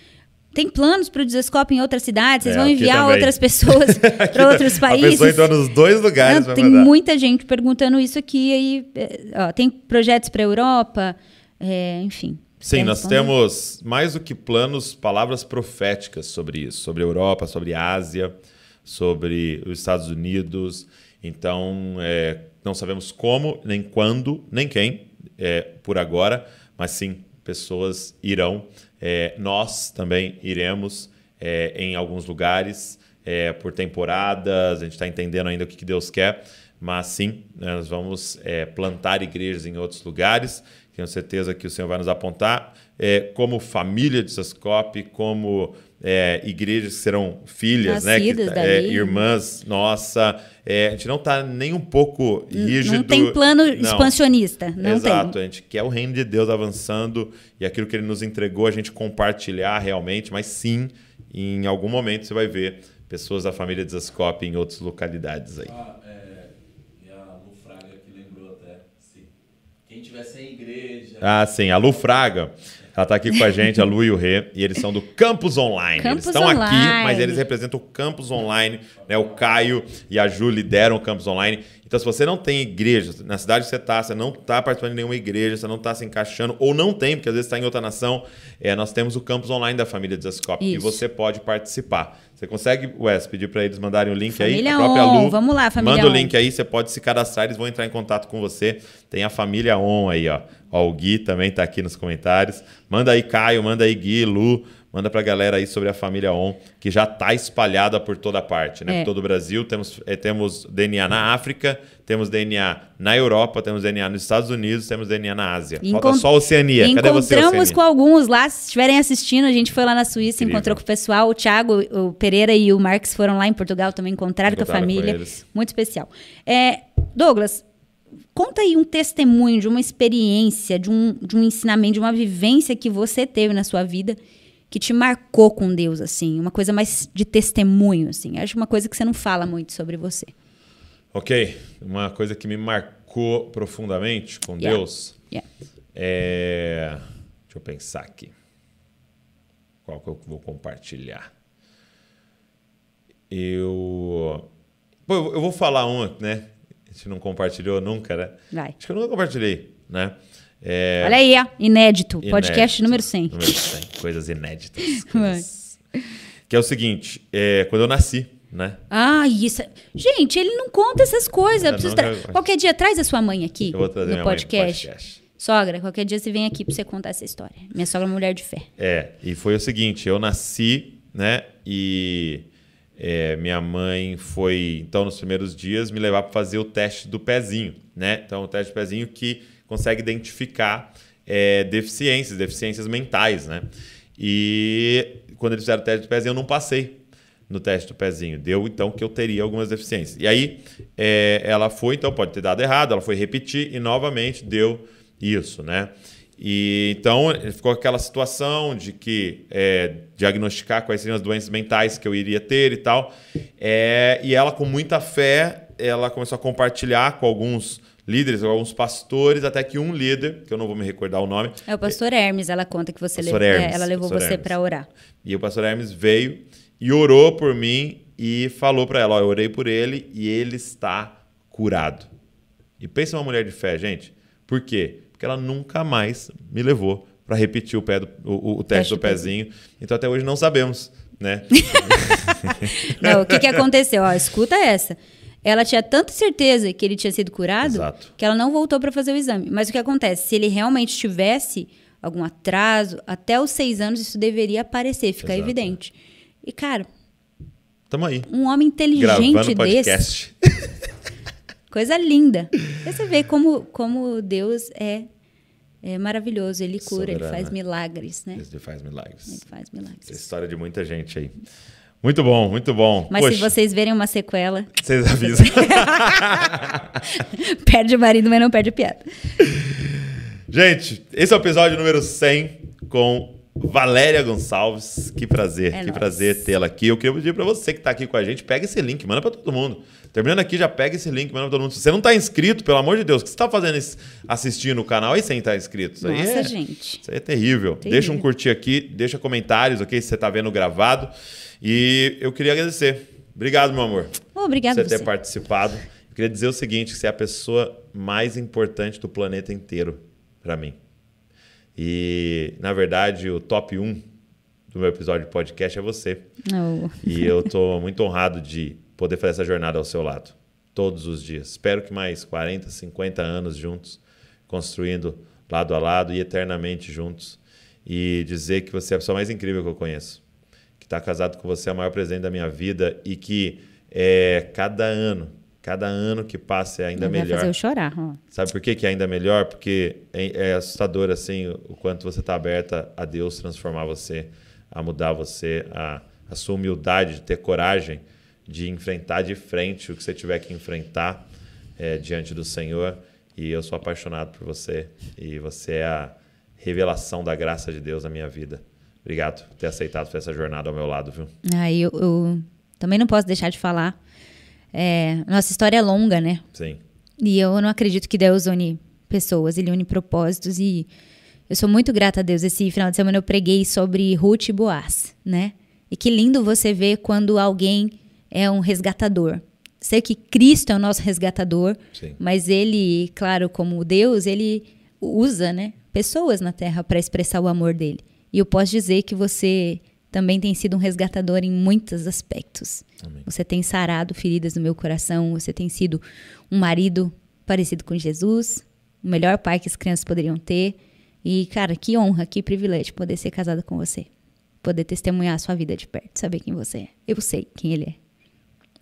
S2: Tem planos para o Desescope em outras cidades? Vocês
S1: É,
S2: vão enviar
S1: também.
S2: outras pessoas para outros
S1: A
S2: países?
S1: pessoa entrou nos dois lugares.
S2: Não, tem
S1: mandar.
S2: muita gente perguntando isso aqui. Aí, é, ó, tem projetos para a Europa, é, enfim.
S1: Sim, nós temos mais do que planos, palavras proféticas sobre isso, sobre a Europa, sobre a Ásia, sobre os Estados Unidos. Então, é, não sabemos como, nem quando, nem quem, é, por agora, mas sim, pessoas irão. É, nós também iremos é, em alguns lugares é, por temporadas, a gente está entendendo ainda o que, que Deus quer, mas sim, nós vamos é, plantar igrejas em outros lugares. Tenho certeza que o Senhor vai nos apontar é, como família de Sascope, como é, igrejas que serão filhas, né? Que,
S2: Nascidas
S1: é, irmãs, nossa. é, a gente não está nem um pouco rígido.
S2: Não tem plano
S1: Não.
S2: expansionista. Não
S1: Exato,
S2: tem.
S1: a gente quer o reino de Deus avançando e aquilo que ele nos entregou a gente compartilhar realmente, mas sim, em algum momento você vai ver pessoas da família de Zascope em outras localidades aí.
S4: Ah, é, e a Lu Fraga que lembrou até. Se quem tiver sem igreja.
S1: Ah, sim, a Lu Fraga. Ela está aqui com a gente, a Lu e o Rê, e eles são do Campus Online.
S2: Campus
S1: eles estão aqui, mas eles representam o Campus Online, né? O Caio e a Ju lideram o Campus Online. Então, se você não tem igreja, na cidade que você está, você não está participando de nenhuma igreja, você não está se encaixando, ou não tem, porque às vezes está em outra nação, é, nós temos o campus online da família Desascope e você pode participar. Você consegue, Wes, pedir para eles mandarem o link
S2: Família
S1: aí? A própria
S2: On,
S1: Lu,
S2: vamos lá, família
S1: Manda o
S2: On.
S1: link aí, você pode se cadastrar, eles vão entrar em contato com você. Tem a família On aí, ó. Ó, o Gui também tá aqui nos comentários. Manda aí, Caio, manda aí, Gui, Lu. Manda pra galera aí sobre a família On, que já tá espalhada por toda parte, né?
S2: É.
S1: Por todo o Brasil. Temos, eh, temos DNA na África, temos DNA na Europa, temos DNA nos Estados Unidos, temos DNA na Ásia. Falta
S2: Encont-
S1: só a Oceania. Cadê você,
S2: Encontramos com alguns lá, se estiverem assistindo, a gente foi lá na Suíça,
S1: Incrível.
S2: encontrou com o pessoal, o Thiago, o Pereira e o Marcos foram lá em Portugal também, encontraram, com a
S1: Encontraram com
S2: família.
S1: eles.
S2: Muito especial. É, Douglas, conta aí um testemunho de uma experiência, de um, de um ensinamento, de uma vivência que você teve na sua vida que te marcou com Deus, assim, uma coisa mais de testemunho, assim. Acho uma coisa que você não fala muito sobre você.
S1: Ok, uma coisa que me marcou profundamente com
S2: Yeah.
S1: Deus
S2: Yeah.
S1: é. Deixa eu pensar aqui. Qual que eu vou compartilhar? Eu. Pô, eu vou falar uma, né? A gente não compartilhou nunca, né?
S2: Vai.
S1: Acho que eu nunca compartilhei, né? É,
S2: Olha aí, ó, inédito, podcast
S1: inédito.
S2: número 100.
S1: Número 100. Coisas inéditas. coisas- Que é o seguinte: é, quando eu nasci, né?
S2: Ah, isso. é- Gente, ele não conta essas coisas.
S1: É, não,
S2: tra-
S1: eu-
S2: Qualquer dia traz a sua mãe aqui
S1: Eu vou trazer
S2: no podcast.
S1: podcast.
S2: Sogra, qualquer dia você vem aqui pra você contar essa história. Minha sogra é uma mulher de fé.
S1: É, e foi o seguinte, eu nasci, né, e é, minha mãe foi, então, nos primeiros dias, me levar para fazer o teste do pezinho, né? Então, o teste do pezinho que consegue identificar é, deficiências, deficiências mentais, né? E quando eles fizeram o teste do pezinho, eu não passei no teste do pezinho. Deu, então, que eu teria algumas deficiências. E aí, é, ela foi, então, pode ter dado errado, ela foi repetir e novamente deu isso, né? E então ficou aquela situação de que é, diagnosticar quais seriam as doenças mentais que eu iria ter e tal. É, e ela, com muita fé, ela começou a compartilhar com alguns líderes, alguns pastores, até que um líder, que eu não vou me recordar o nome,
S2: É o pastor Hermes, ela conta que você levou, é,
S1: Hermes,
S2: ela levou
S1: pastor
S2: você pra orar.
S1: E o pastor Hermes veio e orou por mim e falou para ela: ó, eu orei por ele e ele está curado. E pensa uma mulher de fé, gente. Por quê? Porque ela nunca mais me levou para repetir o, pé do, o, o teste
S2: Teste
S1: do
S2: do
S1: pezinho. Então até hoje não sabemos, né?
S2: Não, o que, que aconteceu? Ó, escuta essa. Ela tinha tanta certeza que ele tinha sido curado
S1: Exato.
S2: que ela não voltou pra fazer o exame. Mas o que acontece? Se ele realmente tivesse algum atraso, até os seis anos isso deveria aparecer, ficar
S1: Exato.
S2: evidente. E, cara,
S1: Tamo aí.
S2: um homem inteligente
S1: Gravando
S2: desse. Coisa linda. Você vê como, como Deus é, é maravilhoso. Ele cura, ele
S1: Soberano.
S2: faz milagres, né?
S1: Ele faz milagres.
S2: Ele faz
S1: Essa é a
S2: milagres.
S1: história de muita gente aí. Muito bom, muito bom.
S2: Mas se
S1: Poxa,
S2: vocês verem uma sequela,
S1: vocês avisam.
S2: perde o marido, mas não perde a piada.
S1: Gente, esse é o episódio número 100 com Valéria Gonçalves. Que prazer,
S2: É
S1: que
S2: nóis.
S1: prazer tê-la aqui. Eu queria pedir para você que está aqui com a gente, pega esse link, manda para todo mundo. Terminando aqui, já pega esse link, manda para todo mundo. Se você não está inscrito, pelo amor de Deus, o que você está fazendo assistindo o canal aí sem estar inscrito? Isso aí
S2: Nossa,
S1: é,
S2: gente.
S1: Isso aí é terrível.
S2: Terrível.
S1: Deixa um curtir aqui, deixa comentários, ok? Se você está vendo gravado. E eu queria agradecer. Obrigado, meu amor
S2: Obrigada
S1: você
S2: você.
S1: ter participado. Eu queria dizer o seguinte, que você é a pessoa mais importante do planeta inteiro para mim. E, na verdade, o top 1 do meu episódio de podcast é você.
S2: Oh.
S1: E eu tô muito honrado de poder fazer essa jornada ao seu lado, todos os dias. Espero que mais 40, 50 anos juntos, construindo lado a lado e eternamente juntos. E dizer que você é a pessoa mais incrível que eu conheço. Que está casado com você é o maior presente da minha vida e que é, cada ano, cada ano que passa é ainda
S2: Vai
S1: melhor.
S2: fazer eu chorar. ó.
S1: Sabe por que, que é ainda melhor? Porque é, é assustador assim o quanto você está aberta a Deus transformar você, a mudar você, a, a sua humildade de ter coragem de enfrentar de frente o que você tiver que enfrentar é, diante do Senhor. E eu sou apaixonado por você e você é a revelação da graça de Deus na minha vida. Obrigado por ter aceitado essa jornada ao meu lado, viu?
S2: Aí eu, eu também não posso deixar de falar. É, nossa história é longa, né?
S1: Sim.
S2: E eu não acredito que Deus une pessoas, ele une propósitos. E eu sou muito grata a Deus. Esse final de semana eu preguei sobre Ruth e Boaz, né? E que lindo você ver quando alguém é um resgatador. Sei que Cristo é o nosso resgatador,
S1: Sim.
S2: mas ele, claro, como Deus, ele usa, né, pessoas na terra para expressar o amor dele. E eu posso dizer que você também tem sido um resgatador em muitos aspectos.
S1: Amém.
S2: Você tem sarado feridas no meu coração, você tem sido um marido parecido com Jesus, o melhor pai que as crianças poderiam ter. E, cara, que honra, que privilégio poder ser casada com você. Poder testemunhar a sua vida de perto, saber quem você é. Eu sei quem ele é.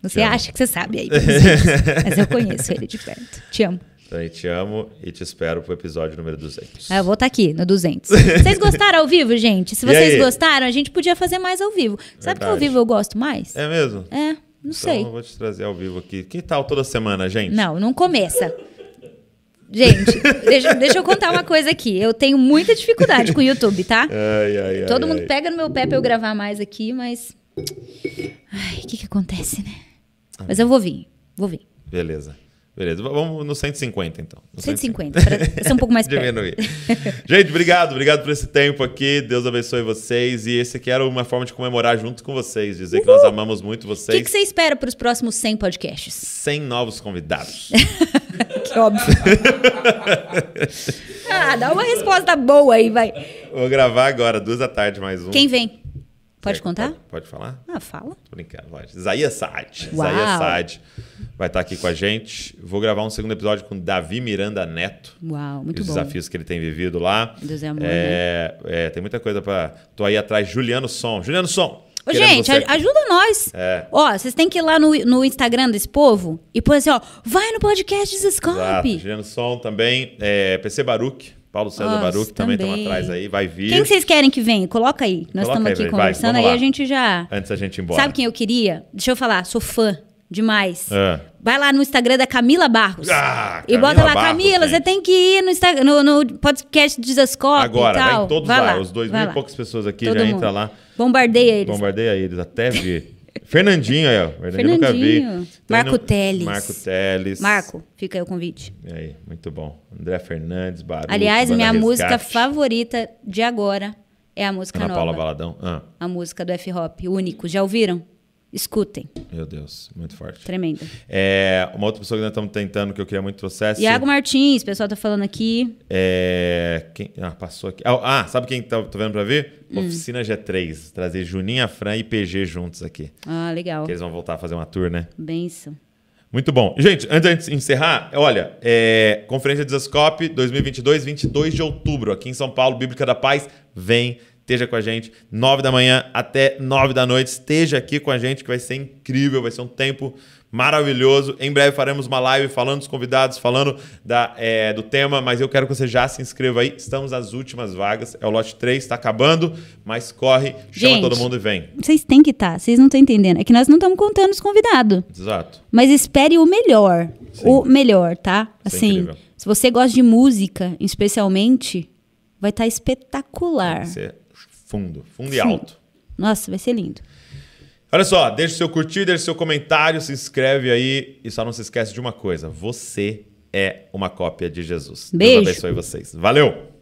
S2: Você acha que você sabe aí, mas eu conheço ele de perto. Te amo.
S1: Então, eu te amo e te espero pro episódio número 200.
S2: Ah, eu vou estar aqui no 200. Vocês gostaram ao vivo, gente? Se vocês gostaram, a gente podia fazer mais ao vivo. Sabe que ao
S1: Verdade.
S2: vivo eu gosto mais?
S1: É mesmo?
S2: É, não
S1: Então,
S2: sei.
S1: eu vou te trazer ao vivo aqui. Que tal toda semana, gente?
S2: Não, não começa. Gente, deixa, deixa eu contar uma coisa aqui. Eu tenho muita dificuldade com o YouTube, tá?
S1: Ai, ai, ai.
S2: Todo mundo
S1: ai.
S2: pega no meu pé pra eu gravar mais aqui, mas. Ai, o que que acontece, né?
S1: Ah.
S2: Mas eu vou vir, vou vir.
S1: Beleza. Beleza. Vamos no 150, então. No
S2: 150, pra ser um pouco mais.
S1: Diminuir. Gente, obrigado. Obrigado por esse tempo aqui. Deus abençoe vocês. E esse aqui era uma forma de comemorar junto com vocês. Dizer que nós amamos muito
S2: O
S1: vocês.
S2: que, que você espera pros próximos 100 podcasts?
S1: 100 novos convidados.
S2: Que óbvio. ah, dá uma resposta boa aí, vai.
S1: Vou gravar agora, duas da tarde, mais um.
S2: Quem vem? Pode
S1: É,
S2: contar?
S1: Pode, pode falar?
S2: Ah, fala.
S1: Tô brincando, pode. Isaías Saad.
S2: Uau.
S1: Isaías Saad vai estar aqui com a gente. Vou gravar um segundo episódio com Davi Miranda Neto.
S2: Uau, muito
S1: os
S2: bom.
S1: desafios que ele tem vivido lá.
S2: Deus é amor, né?
S1: é, é, tem muita coisa pra. Tô aí atrás, Juliano Som. Juliano Som.
S2: Ô, gente, ajuda nós.
S1: É.
S2: Ó, vocês têm que ir lá no, no Instagram desse povo e pôr assim, ó, vai no podcast. Desescope.
S1: Juliano Som também. É, PC Baruch. Paulo César
S2: Nossa,
S1: Baruch também estão atrás aí. Vai vir.
S2: Quem que vocês querem que venha? Coloca aí. Nós
S1: Coloca
S2: estamos aqui conversando, aí
S1: lá.
S2: a gente já...
S1: Antes da gente ir embora.
S2: Sabe quem eu queria? Deixa eu falar, sou fã demais.
S1: É.
S2: Vai lá no Instagram da Camila Barros.
S1: Ah,
S2: e bota lá,
S1: Barros,
S2: Camila, você
S1: gente.
S2: tem que ir no, Instagram, no, no podcast Desascope
S1: Agora, vai em todos
S2: vai
S1: lá.
S2: lá.
S1: Os dois mil e poucas pessoas aqui
S2: Todo
S1: já
S2: mundo.
S1: entra lá.
S2: Bombardeia eles.
S1: Bombardeia eles, até ver. Fernandinho aí, ó. Fernandinho nunca vi.
S2: Marco
S1: no-
S2: Teles.
S1: Marco Teles.
S2: Marco, fica aí o convite.
S1: E aí, muito bom. André Fernandes, Baruch.
S2: Aliás, minha música
S1: Resgate.
S2: favorita de agora é a música
S1: Ana
S2: nova.
S1: Paula Baladão. Ah,
S2: A música do F-Hop, Único. Já ouviram? Escutem.
S1: meu Deus, muito forte.
S2: Tremenda.
S1: É, uma outra pessoa que nós estamos tentando, que eu queria muito trouxesse.
S2: Iago Martins, o pessoal tá falando aqui.
S1: É, quem, ah, passou aqui. Ah, ah, sabe quem tá, tô vendo pra ver?
S2: Hum.
S1: Oficina G3. Trazer Juninha, Fran e PG juntos aqui.
S2: Ah, legal.
S1: Que eles vão voltar a fazer uma tour, né?
S2: Benção.
S1: Muito bom. Gente, antes de encerrar, olha, é, Conferência Desascope 2022, 22 de outubro, aqui em São Paulo, Bíblica da Paz. Vem, esteja com a gente, 9 da manhã até 9 da noite. Esteja aqui com a gente, que vai ser incrível, vai ser um tempo maravilhoso. Em breve faremos uma live falando dos convidados, falando da, é, do tema, mas eu quero que você já se inscreva aí. Estamos nas últimas vagas, é o lote 3, está acabando, mas corre, chama
S2: Gente.
S1: todo mundo e vem.
S2: Vocês têm que estar, vocês não estão entendendo. É que nós não estamos contando os convidados.
S1: Exato.
S2: Mas espere o melhor.
S1: Sim.
S2: O melhor, tá?
S1: É
S2: Assim,
S1: incrível.
S2: se você gosta de música, especialmente, vai estar espetacular.
S1: Vai ser Fundo, fundo e alto.
S2: Nossa, vai ser lindo.
S1: Olha só, deixa o seu curtir, deixa o seu comentário, se inscreve aí e só não se esquece de uma coisa: você é uma cópia de Jesus.
S2: Beijo.
S1: Deus abençoe vocês. Valeu!